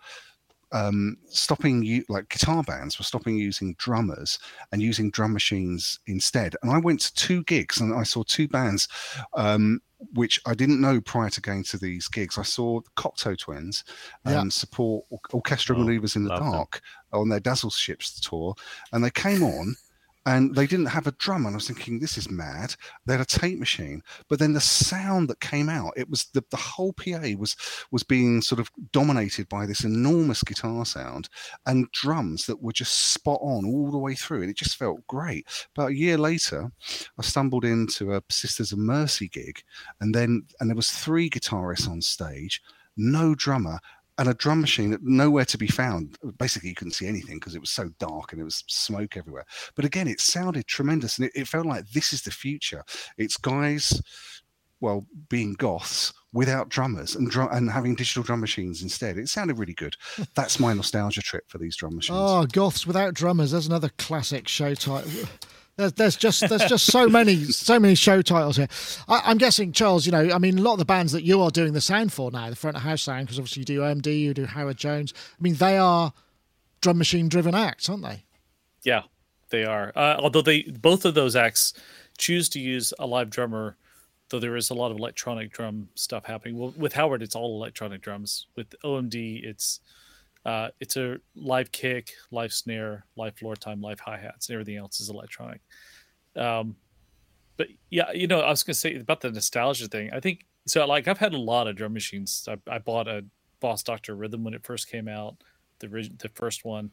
Speaker 3: um, stopping you like guitar bands were stopping using drummers and using drum machines instead. And I went to two gigs and I saw two bands, um, which I didn't know prior to going to these gigs. I saw the Cocteau Twins um, yeah. support Orchestral oh, Maneuvers in the Dark them. on their Dazzle Ships tour, and they came on and they didn't have a drum and i was thinking this is mad. They had a tape machine but then the sound that came out it was the, the whole pa was was being sort of dominated by this enormous guitar sound and drums that were just spot on all the way through and it just felt great. But a year later i stumbled into a sisters of mercy gig and then and there was three guitarists on stage no drummer and a drum machine that nowhere to be found. Basically, you couldn't see anything because it was so dark and it was smoke everywhere. But again, it sounded tremendous, and it, it felt like this is the future. It's guys, well, being goths without drummers and drum and having digital drum machines instead. It sounded really good. That's my nostalgia trip for these drum machines.
Speaker 1: Oh, goths without drummers. There's another classic show title. There's, there's just there's just so many so many show titles here. I, am guessing, Charles. You know, I mean, a lot of the bands that you are doing the sound for now, the front of house sound, because obviously you do OMD, you do Howard Jones. I mean, they are drum machine driven acts, aren't they?
Speaker 4: Yeah, they are. Uh, although they both of those acts choose to use a live drummer, though there is a lot of electronic drum stuff happening. Well, with Howard, it's all electronic drums. With OMD, it's uh, it's a live kick, live snare, live floor tom, live hi hats, and everything else is electronic. Um, but yeah, you know, I was gonna say about the nostalgia thing. I think so. Like, I've had a lot of drum machines. I, I bought a Boss Doctor Rhythm when it first came out, the the first one,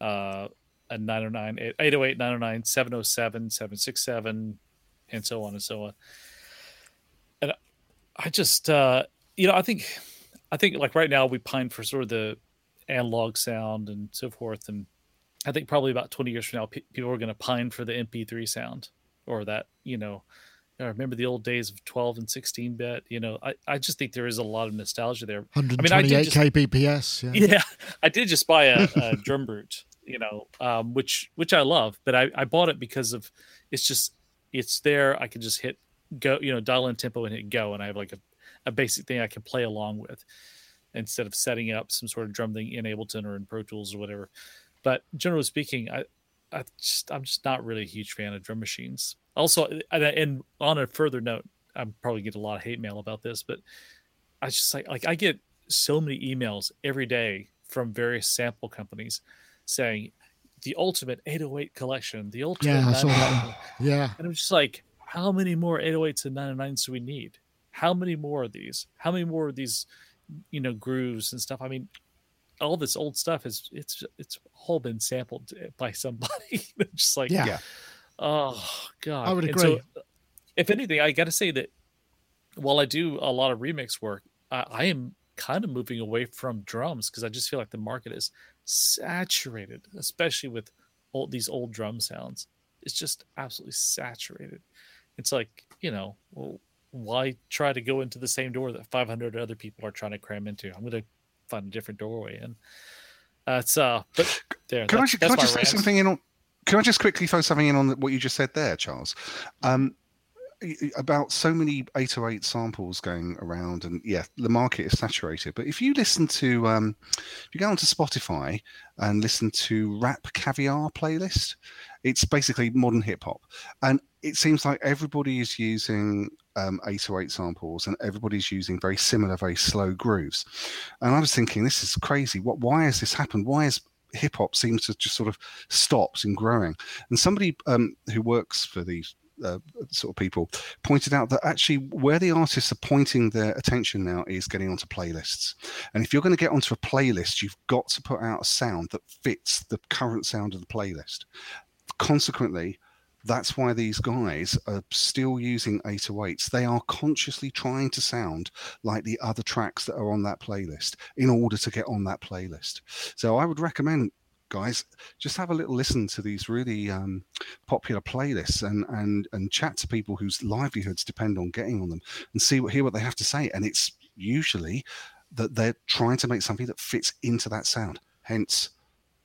Speaker 4: uh, a 909, 808, 909, 707, 767, and so on and so on. And I just, uh, you know, I think, I think like right now we pine for sort of the analog sound and so forth. And I think probably about 20 years from now, pe- people are going to pine for the MP3 sound or that, you know, I remember the old days of 12 and 16 bit. You know, I, I just think there is a lot of nostalgia there.
Speaker 1: 128 I mean, I just,
Speaker 4: kbps. Yeah. yeah. I did just buy a, a DrumBrute, you know, um, which which I love, but I, I bought it because of it's just it's there. I can just hit go, you know, dial in tempo and hit go, and I have like a, a basic thing I can play along with instead of setting up some sort of drum thing in Ableton or in Pro Tools or whatever. But generally speaking, I, I just I'm just not really a huge fan of drum machines. Also, and, on a further note, I'm probably get a lot of hate mail about this, but I just like like I get so many emails every day from various sample companies saying the ultimate 808 collection, the ultimate
Speaker 1: yeah, that. yeah,
Speaker 4: and I'm just like, how many more 808s and 909s do we need? How many more of these? How many more of these you know grooves and stuff. I mean, all this old stuff is it's it's all been sampled by somebody. just like
Speaker 1: yeah.
Speaker 4: oh god,
Speaker 1: I would agree. So,
Speaker 4: if anything, I got to say that while I do a lot of remix work, I, I am kind of moving away from drums because I just feel like the market is saturated, especially with all these old drum sounds. It's just absolutely saturated. It's like you know, well, why try to go into the same door that 500 other people are trying to cram into? I'm going to find a different doorway. And that's uh, but there.
Speaker 3: Can I, can I just throw something in on? Can I just quickly throw something in on what you just said there, Charles? Um, about so many 808 samples going around and yeah the market is saturated but if you listen to um if you go onto spotify and listen to rap caviar playlist it's basically modern hip hop and it seems like everybody is using um, 808 samples and everybody's using very similar very slow grooves and i was thinking this is crazy what why has this happened why is hip hop seems to just sort of stops in growing and somebody um, who works for these uh, sort of people pointed out that actually where the artists are pointing their attention now is getting onto playlists. And if you're going to get onto a playlist, you've got to put out a sound that fits the current sound of the playlist. Consequently, That's why these guys are still using 808s. They are consciously trying to sound like the other tracks that are on that playlist in order to get on that playlist. So I would recommend guys just have a little listen to these really um, popular playlists and and and chat to people whose livelihoods depend on getting on them and see what hear what they have to say and it's usually that they're trying to make something that fits into that sound hence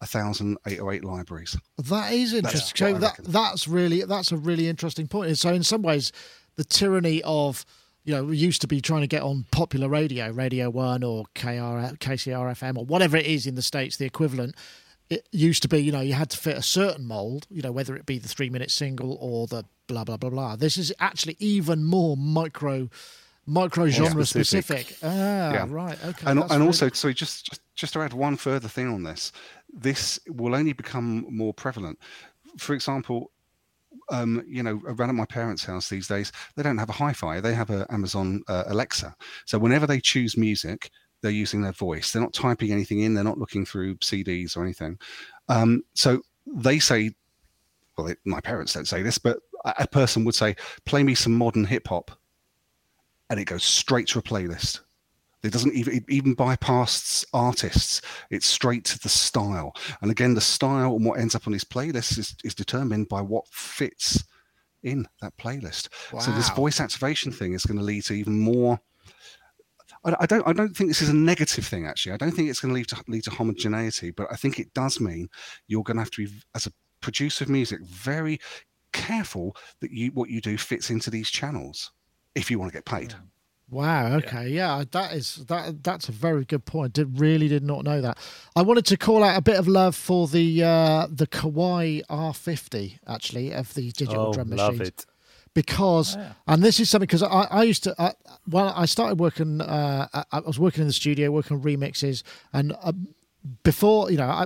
Speaker 3: a thousand eight or eight libraries
Speaker 1: That is interesting. So that that's really that's a really interesting point. So in some ways, the tyranny of you know we used to be trying to get on popular radio, Radio One or KR, KCR FM or whatever it is in the states, the equivalent. It used to be, you know, you had to fit a certain mold, you know, whether it be the three minute single or the blah blah blah blah. This is actually even more micro micro genre
Speaker 2: specific.
Speaker 1: specific. Ah,
Speaker 3: Yeah.
Speaker 1: right. Okay.
Speaker 3: and, and
Speaker 1: really-
Speaker 3: also so just, just just to add one further thing on this this will only become more prevalent for example um, you know around at my parents house these days they don't have a hi-fi they have an amazon uh, alexa so whenever they choose music they're using their voice they're not typing anything in they're not looking through cds or anything um, so they say well they, my parents don't say this but a, person would say play me some modern hip-hop and it goes straight to a playlist it doesn't even it even bypass artists. It's straight to the style. And again, the style and what ends up on these playlists is, is determined by what fits in that playlist. So this voice activation thing is going to lead to even more. I, I don't. I don't think this is a negative thing. Actually, I don't think it's going to lead to lead to homogeneity. But I think it does mean you're going to have to be, as a producer of music, very careful that you what you do fits into these channels if you want to get paid.
Speaker 1: Wow. Okay. Yeah. that is that. That's a very good point. Did really did not know that. I wanted to call out a bit of love for the uh, the Kawai R50 actually of the digital
Speaker 2: oh,
Speaker 1: drum
Speaker 2: love it.
Speaker 1: because and this is something because I, I used to I, well I started working uh, I, I was working in the studio working on remixes and uh, before you know I,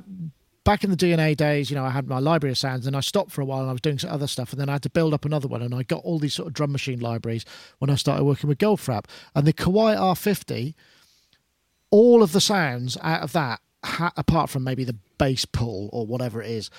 Speaker 1: back in the DNA days you know I had my library of sounds and I stopped for a while and I was doing some other stuff and then I had to build up another one and I got all these sort of drum machine libraries when I started working with Goldfrapp. And the Kawai R50 all of the sounds out of that ha- apart from maybe the bass pull or whatever it is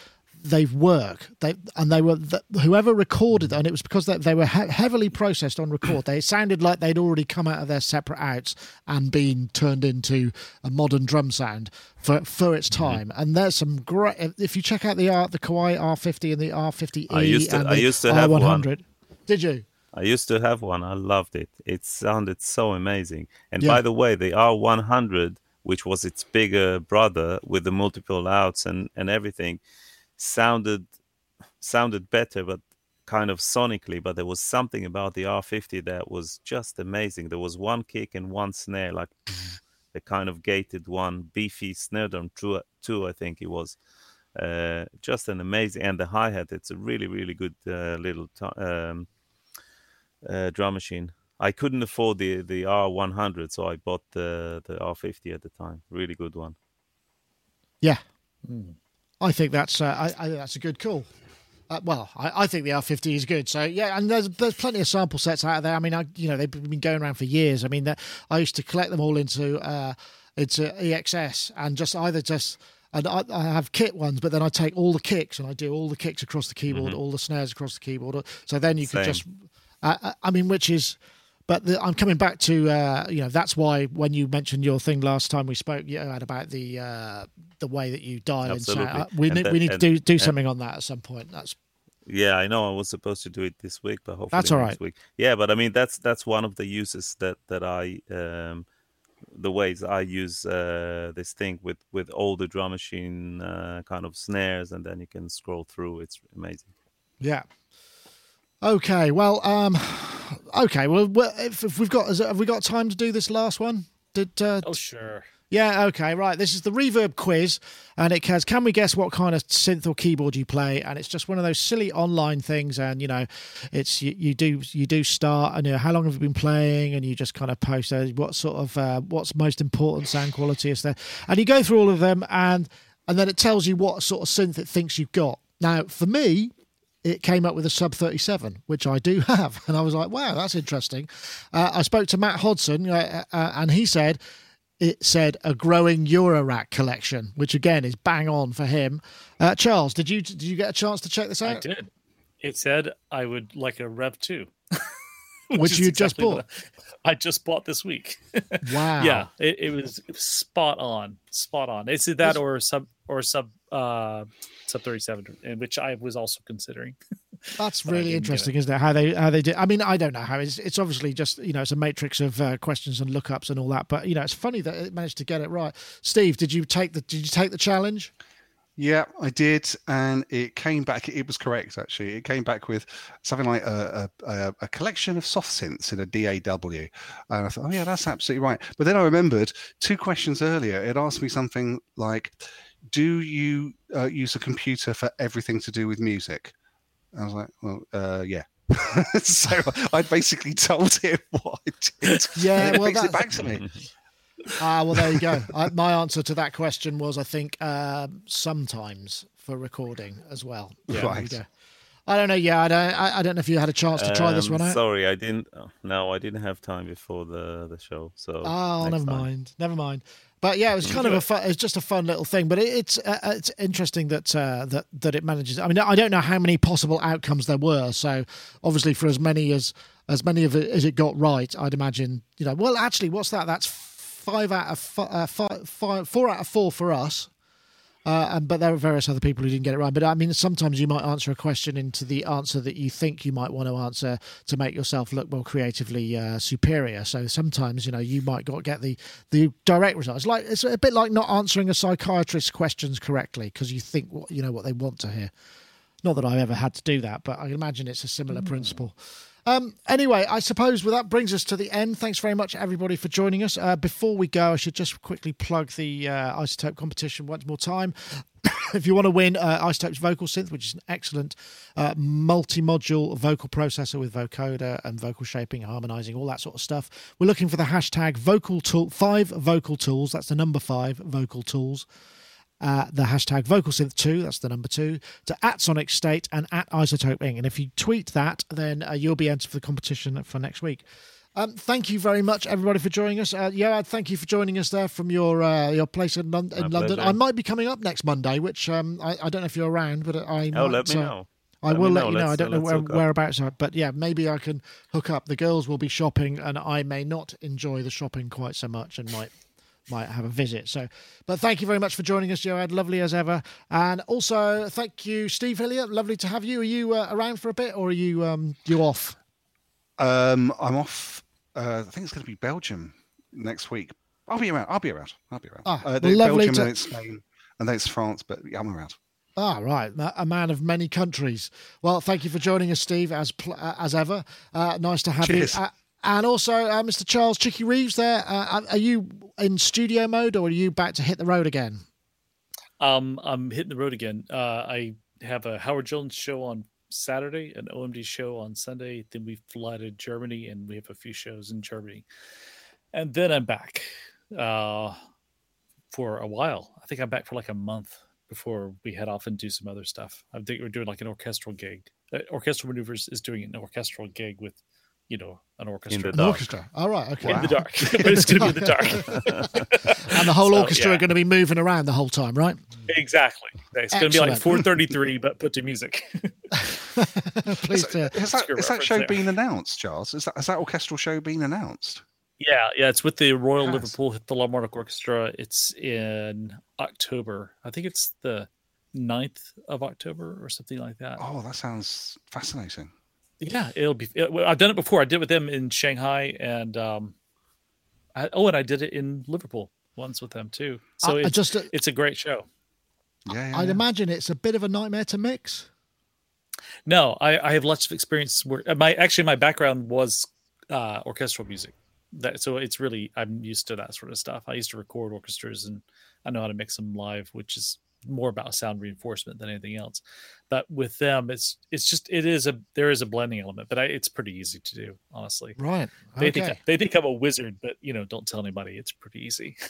Speaker 1: they work they and they were th- whoever recorded them and it was because they, they were he- heavily processed on record they sounded like they'd already come out of their separate outs and been turned into a modern drum sound for for its
Speaker 2: Mm-hmm.
Speaker 1: time and there's some great if you check out the R, the Kawai R50 and the R50E
Speaker 2: I used to- I used to have one.
Speaker 1: R100 did you
Speaker 2: I used to have one. I loved it. It sounded so amazing. And
Speaker 1: Yeah.
Speaker 2: by the way, the R100, which was its bigger brother with the multiple outs and, and everything, sounded sounded better, but kind of sonically. But there was something about the R50 that was just amazing. There was one kick and one snare, like the kind of gated one, beefy snare drum two, two I think it was. Uh, just an amazing, and the hi hat. It's a really, really good uh, little t- um, uh, drum machine. I couldn't afford the the R100, so I bought the the R50 at the time. Really good one.
Speaker 1: Yeah, I think that's uh, I, I think that's a good call. Uh, well, I, I think the R50 is good. So yeah, and there's there's plenty of sample sets out there. I mean, I you know they've been going around for years. I mean, I used to collect them all into uh, into EXS and just either just. And I, I have kit ones, but then I take all the kicks and I do all the kicks across the keyboard, all the snares across the keyboard. So then you could
Speaker 2: Same.
Speaker 1: just, uh, I mean, which is, but the, I'm coming back to, uh, you know, that's why when you mentioned your thing last time we spoke, you had about the uh, the way that you dial in.
Speaker 2: Absolutely.
Speaker 1: Uh, we
Speaker 2: And
Speaker 1: need we need to
Speaker 2: and-
Speaker 1: do do
Speaker 2: and-
Speaker 1: something on that at some point. That's
Speaker 2: Yeah, I know. I was supposed to do it this week, but hopefully
Speaker 1: That's all right.
Speaker 2: week. Yeah, but I mean that's that's one of the uses that that I um, the ways I use uh, this thing with with all the drum machine uh, kind of snares, and then you can scroll through. It's amazing.
Speaker 1: yeah. Okay, well, um, okay, well, if, if we've got, have we got time to do this last one? Did uh,
Speaker 4: Oh sure.
Speaker 1: Yeah, okay, right. This is the reverb quiz, and it has can we guess what kind of synth or keyboard you play? And it's just one of those silly online things, and you know, it's you, you do you do start and you know how long have you been playing, and you just kind of post uh, what sort of uh, what's most important sound quality is there, and you go through all of them, and and then it tells you what sort of synth it thinks you've got. Now, for me, it came up with a sub 37 which i do have and i was like wow that's interesting uh, i spoke to matt hodson uh, uh, and he said it said a growing eurorack collection which again is bang on for him uh, charles did you did you get a chance to check this out?
Speaker 4: I did. It said I would like a Rev two,
Speaker 1: Which
Speaker 4: is
Speaker 1: you just
Speaker 4: exactly what
Speaker 1: bought.
Speaker 4: I just bought this week.
Speaker 1: Wow.
Speaker 4: Yeah, it, it was it was spot on, spot on. It's that or sub or sub uh sub thirty seven, which I was also considering.
Speaker 1: That's really interesting,
Speaker 4: it.
Speaker 1: isn't it? How they how they do. I mean, I don't know how it's. It's obviously just you know it's a matrix of uh, questions and lookups and all that. But you know, it's funny that it managed to get it right. Steve, did you take the did you take the challenge?
Speaker 3: Yeah, I did, and it came back. It was correct, actually. It came back with something like a, a, a, a collection of soft synths in a DAW, and I thought, oh yeah, that's absolutely right. But then I remembered two questions earlier. It asked me something like, "Do you uh, use a computer for everything to do with music?" I was like, "Well, uh, yeah." so I basically told him what I did.
Speaker 1: Yeah,
Speaker 3: and it
Speaker 1: well,
Speaker 3: fixed it back to me.
Speaker 1: Ah, well, there you go. I, my answer to that question was, I think, um sometimes for recording as well.
Speaker 3: Yeah. Right.
Speaker 1: I don't know. Yeah, I don't. I, I don't know if you had a chance to try this
Speaker 2: Um,
Speaker 1: one out.
Speaker 2: Sorry, I didn't. oh, No, I didn't have time before the the show. So
Speaker 1: Oh, never
Speaker 2: time.
Speaker 1: mind. Never mind. But yeah, it was kind of a fun, it's just a fun little thing. But it, it's uh, uh, it's interesting that uh, that that it manages. I mean, I don't know how many possible outcomes there were. So obviously, for as many as as many of it as it got right, I'd imagine. You know, well, actually, what's that? That's five out of fi- uh, five, five, four out of four for us. Uh, and, but there are various other people who didn't get it right. But I mean, sometimes you might answer a question into the answer that you think you might want to answer to make yourself look more creatively uh, superior. So sometimes, you know, you might got get the the direct results. It's like it's a bit like not answering a psychiatrist's questions correctly because you think what you know what they want to hear. Not that I've ever had to do that, but I imagine it's a similar principle. Um, anyway, I suppose well, that brings us to the end. Thanks very much, everybody, for joining us. Uh, before we go, I should just quickly plug the uh, iZotope competition once more time. if you want to win uh, iZotope's vocal synth, which is an excellent uh, multi-module vocal processor with vocoder and vocal shaping, harmonizing, all that sort of stuff, we're looking for the hashtag vocal tool five vocal tools. That's the number five vocal tools uh, the hashtag vocalsynth2, that's the number two, to at Sonic State and at iZotope Inc. And if you tweet that, then uh, you'll be entered for the competition for next week. Um, thank you very much, everybody, for joining us. Uh, yeah, thank you for joining us there from your uh, your place in, Lon- in London. I might be coming up next Monday, which um, I, I don't know if you're around, but I
Speaker 2: Oh,
Speaker 1: might,
Speaker 2: let me
Speaker 1: uh,
Speaker 2: know.
Speaker 1: I
Speaker 2: Let
Speaker 1: will let
Speaker 2: know.
Speaker 1: you know. I
Speaker 2: Let's-
Speaker 1: don't know where, whereabouts, are, but yeah, maybe I can hook up. The girls will be shopping, and I may not enjoy the shopping quite so much, and might might have a visit. So, but thank you very much for joining us, Yoad. Lovely as ever, and also thank you, Steve Hillier. Lovely to have you. Are you uh, around for a bit, or are you um, you off?
Speaker 3: Um, I'm off. Uh, I think it's going to be Belgium next week. I'll be around. I'll be around. I'll be around.
Speaker 1: Ah,
Speaker 3: uh,
Speaker 1: lovely
Speaker 3: Belgium
Speaker 1: to-
Speaker 3: and it's Spain and then it's France, but yeah, I'm around.
Speaker 1: Ah, right. A man of many countries. Well, thank you for joining us, Steve, as pl- uh, as ever. Uh, nice to have
Speaker 3: Cheers.
Speaker 1: you. Uh, and also, uh, Mr. Charles Chicky Reeves there. Uh, are you in studio mode or are you back to hit the road again?
Speaker 4: Um, I'm hitting the road again. Uh, I have a Howard Jones show on Saturday, an OMD show on Sunday. Then we fly to Germany, and we have a few shows in Germany, and then I'm back uh, for a while. I think I'm back for like a month before we head off and do some other stuff. I think we're doing like an orchestral gig. Uh, orchestral maneuvers is doing an orchestral gig with, you know, an orchestra
Speaker 2: the
Speaker 1: An
Speaker 2: dark.
Speaker 1: orchestra. All right. Okay.
Speaker 4: in the dark. but it's going to be in the dark.
Speaker 1: And the whole
Speaker 4: So,
Speaker 1: orchestra
Speaker 4: yeah.
Speaker 1: are going to be moving around the whole time, right?
Speaker 4: exactly. It's going to be like 433, but put to music.
Speaker 1: Please do.
Speaker 3: Has that, has that show
Speaker 4: there.
Speaker 3: been announced, Charles? Is that has that orchestral show been announced?
Speaker 4: Yeah, yeah, it's with the Royal
Speaker 3: Has.
Speaker 4: Liverpool Philharmonic Orchestra. It's in October. I think it's the 9th of October or something like that.
Speaker 3: Oh, that sounds fascinating.
Speaker 4: Yeah, it'll be. It, I've done it before. I did it with them in Shanghai, and um, I, oh, and I did it in Liverpool once with them too. So
Speaker 1: I- I
Speaker 4: it's,
Speaker 1: just- uh,
Speaker 4: it's a great show.
Speaker 3: Yeah, yeah,
Speaker 1: I'd
Speaker 3: yeah.
Speaker 1: imagine it's a bit of a nightmare to mix.
Speaker 4: No, I, I have lots of experience. Where uh, my actually my background was uh, orchestral music. That so it's really I'm used to that sort of stuff. I used to record orchestras and I know how to mix them live, which is more about sound reinforcement than anything else. But with them, it's it's just it is a there is a blending element, but I, it's pretty easy to do, honestly.
Speaker 1: Right.
Speaker 4: They
Speaker 1: Okay.
Speaker 4: think they think I'm a wizard, but you know, don't tell anybody. It's pretty easy.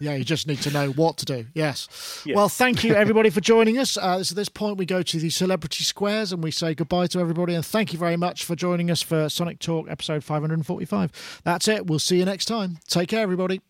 Speaker 1: Yeah, you just need to know what to do. Yes.
Speaker 4: Yeah.
Speaker 1: Well, thank you everybody for joining us. Uh, so at this point, we go to the celebrity squares and we say goodbye to everybody. And thank you very much for joining us for Sonic Talk episode 545. That's it. We'll see you next time. Take care, everybody.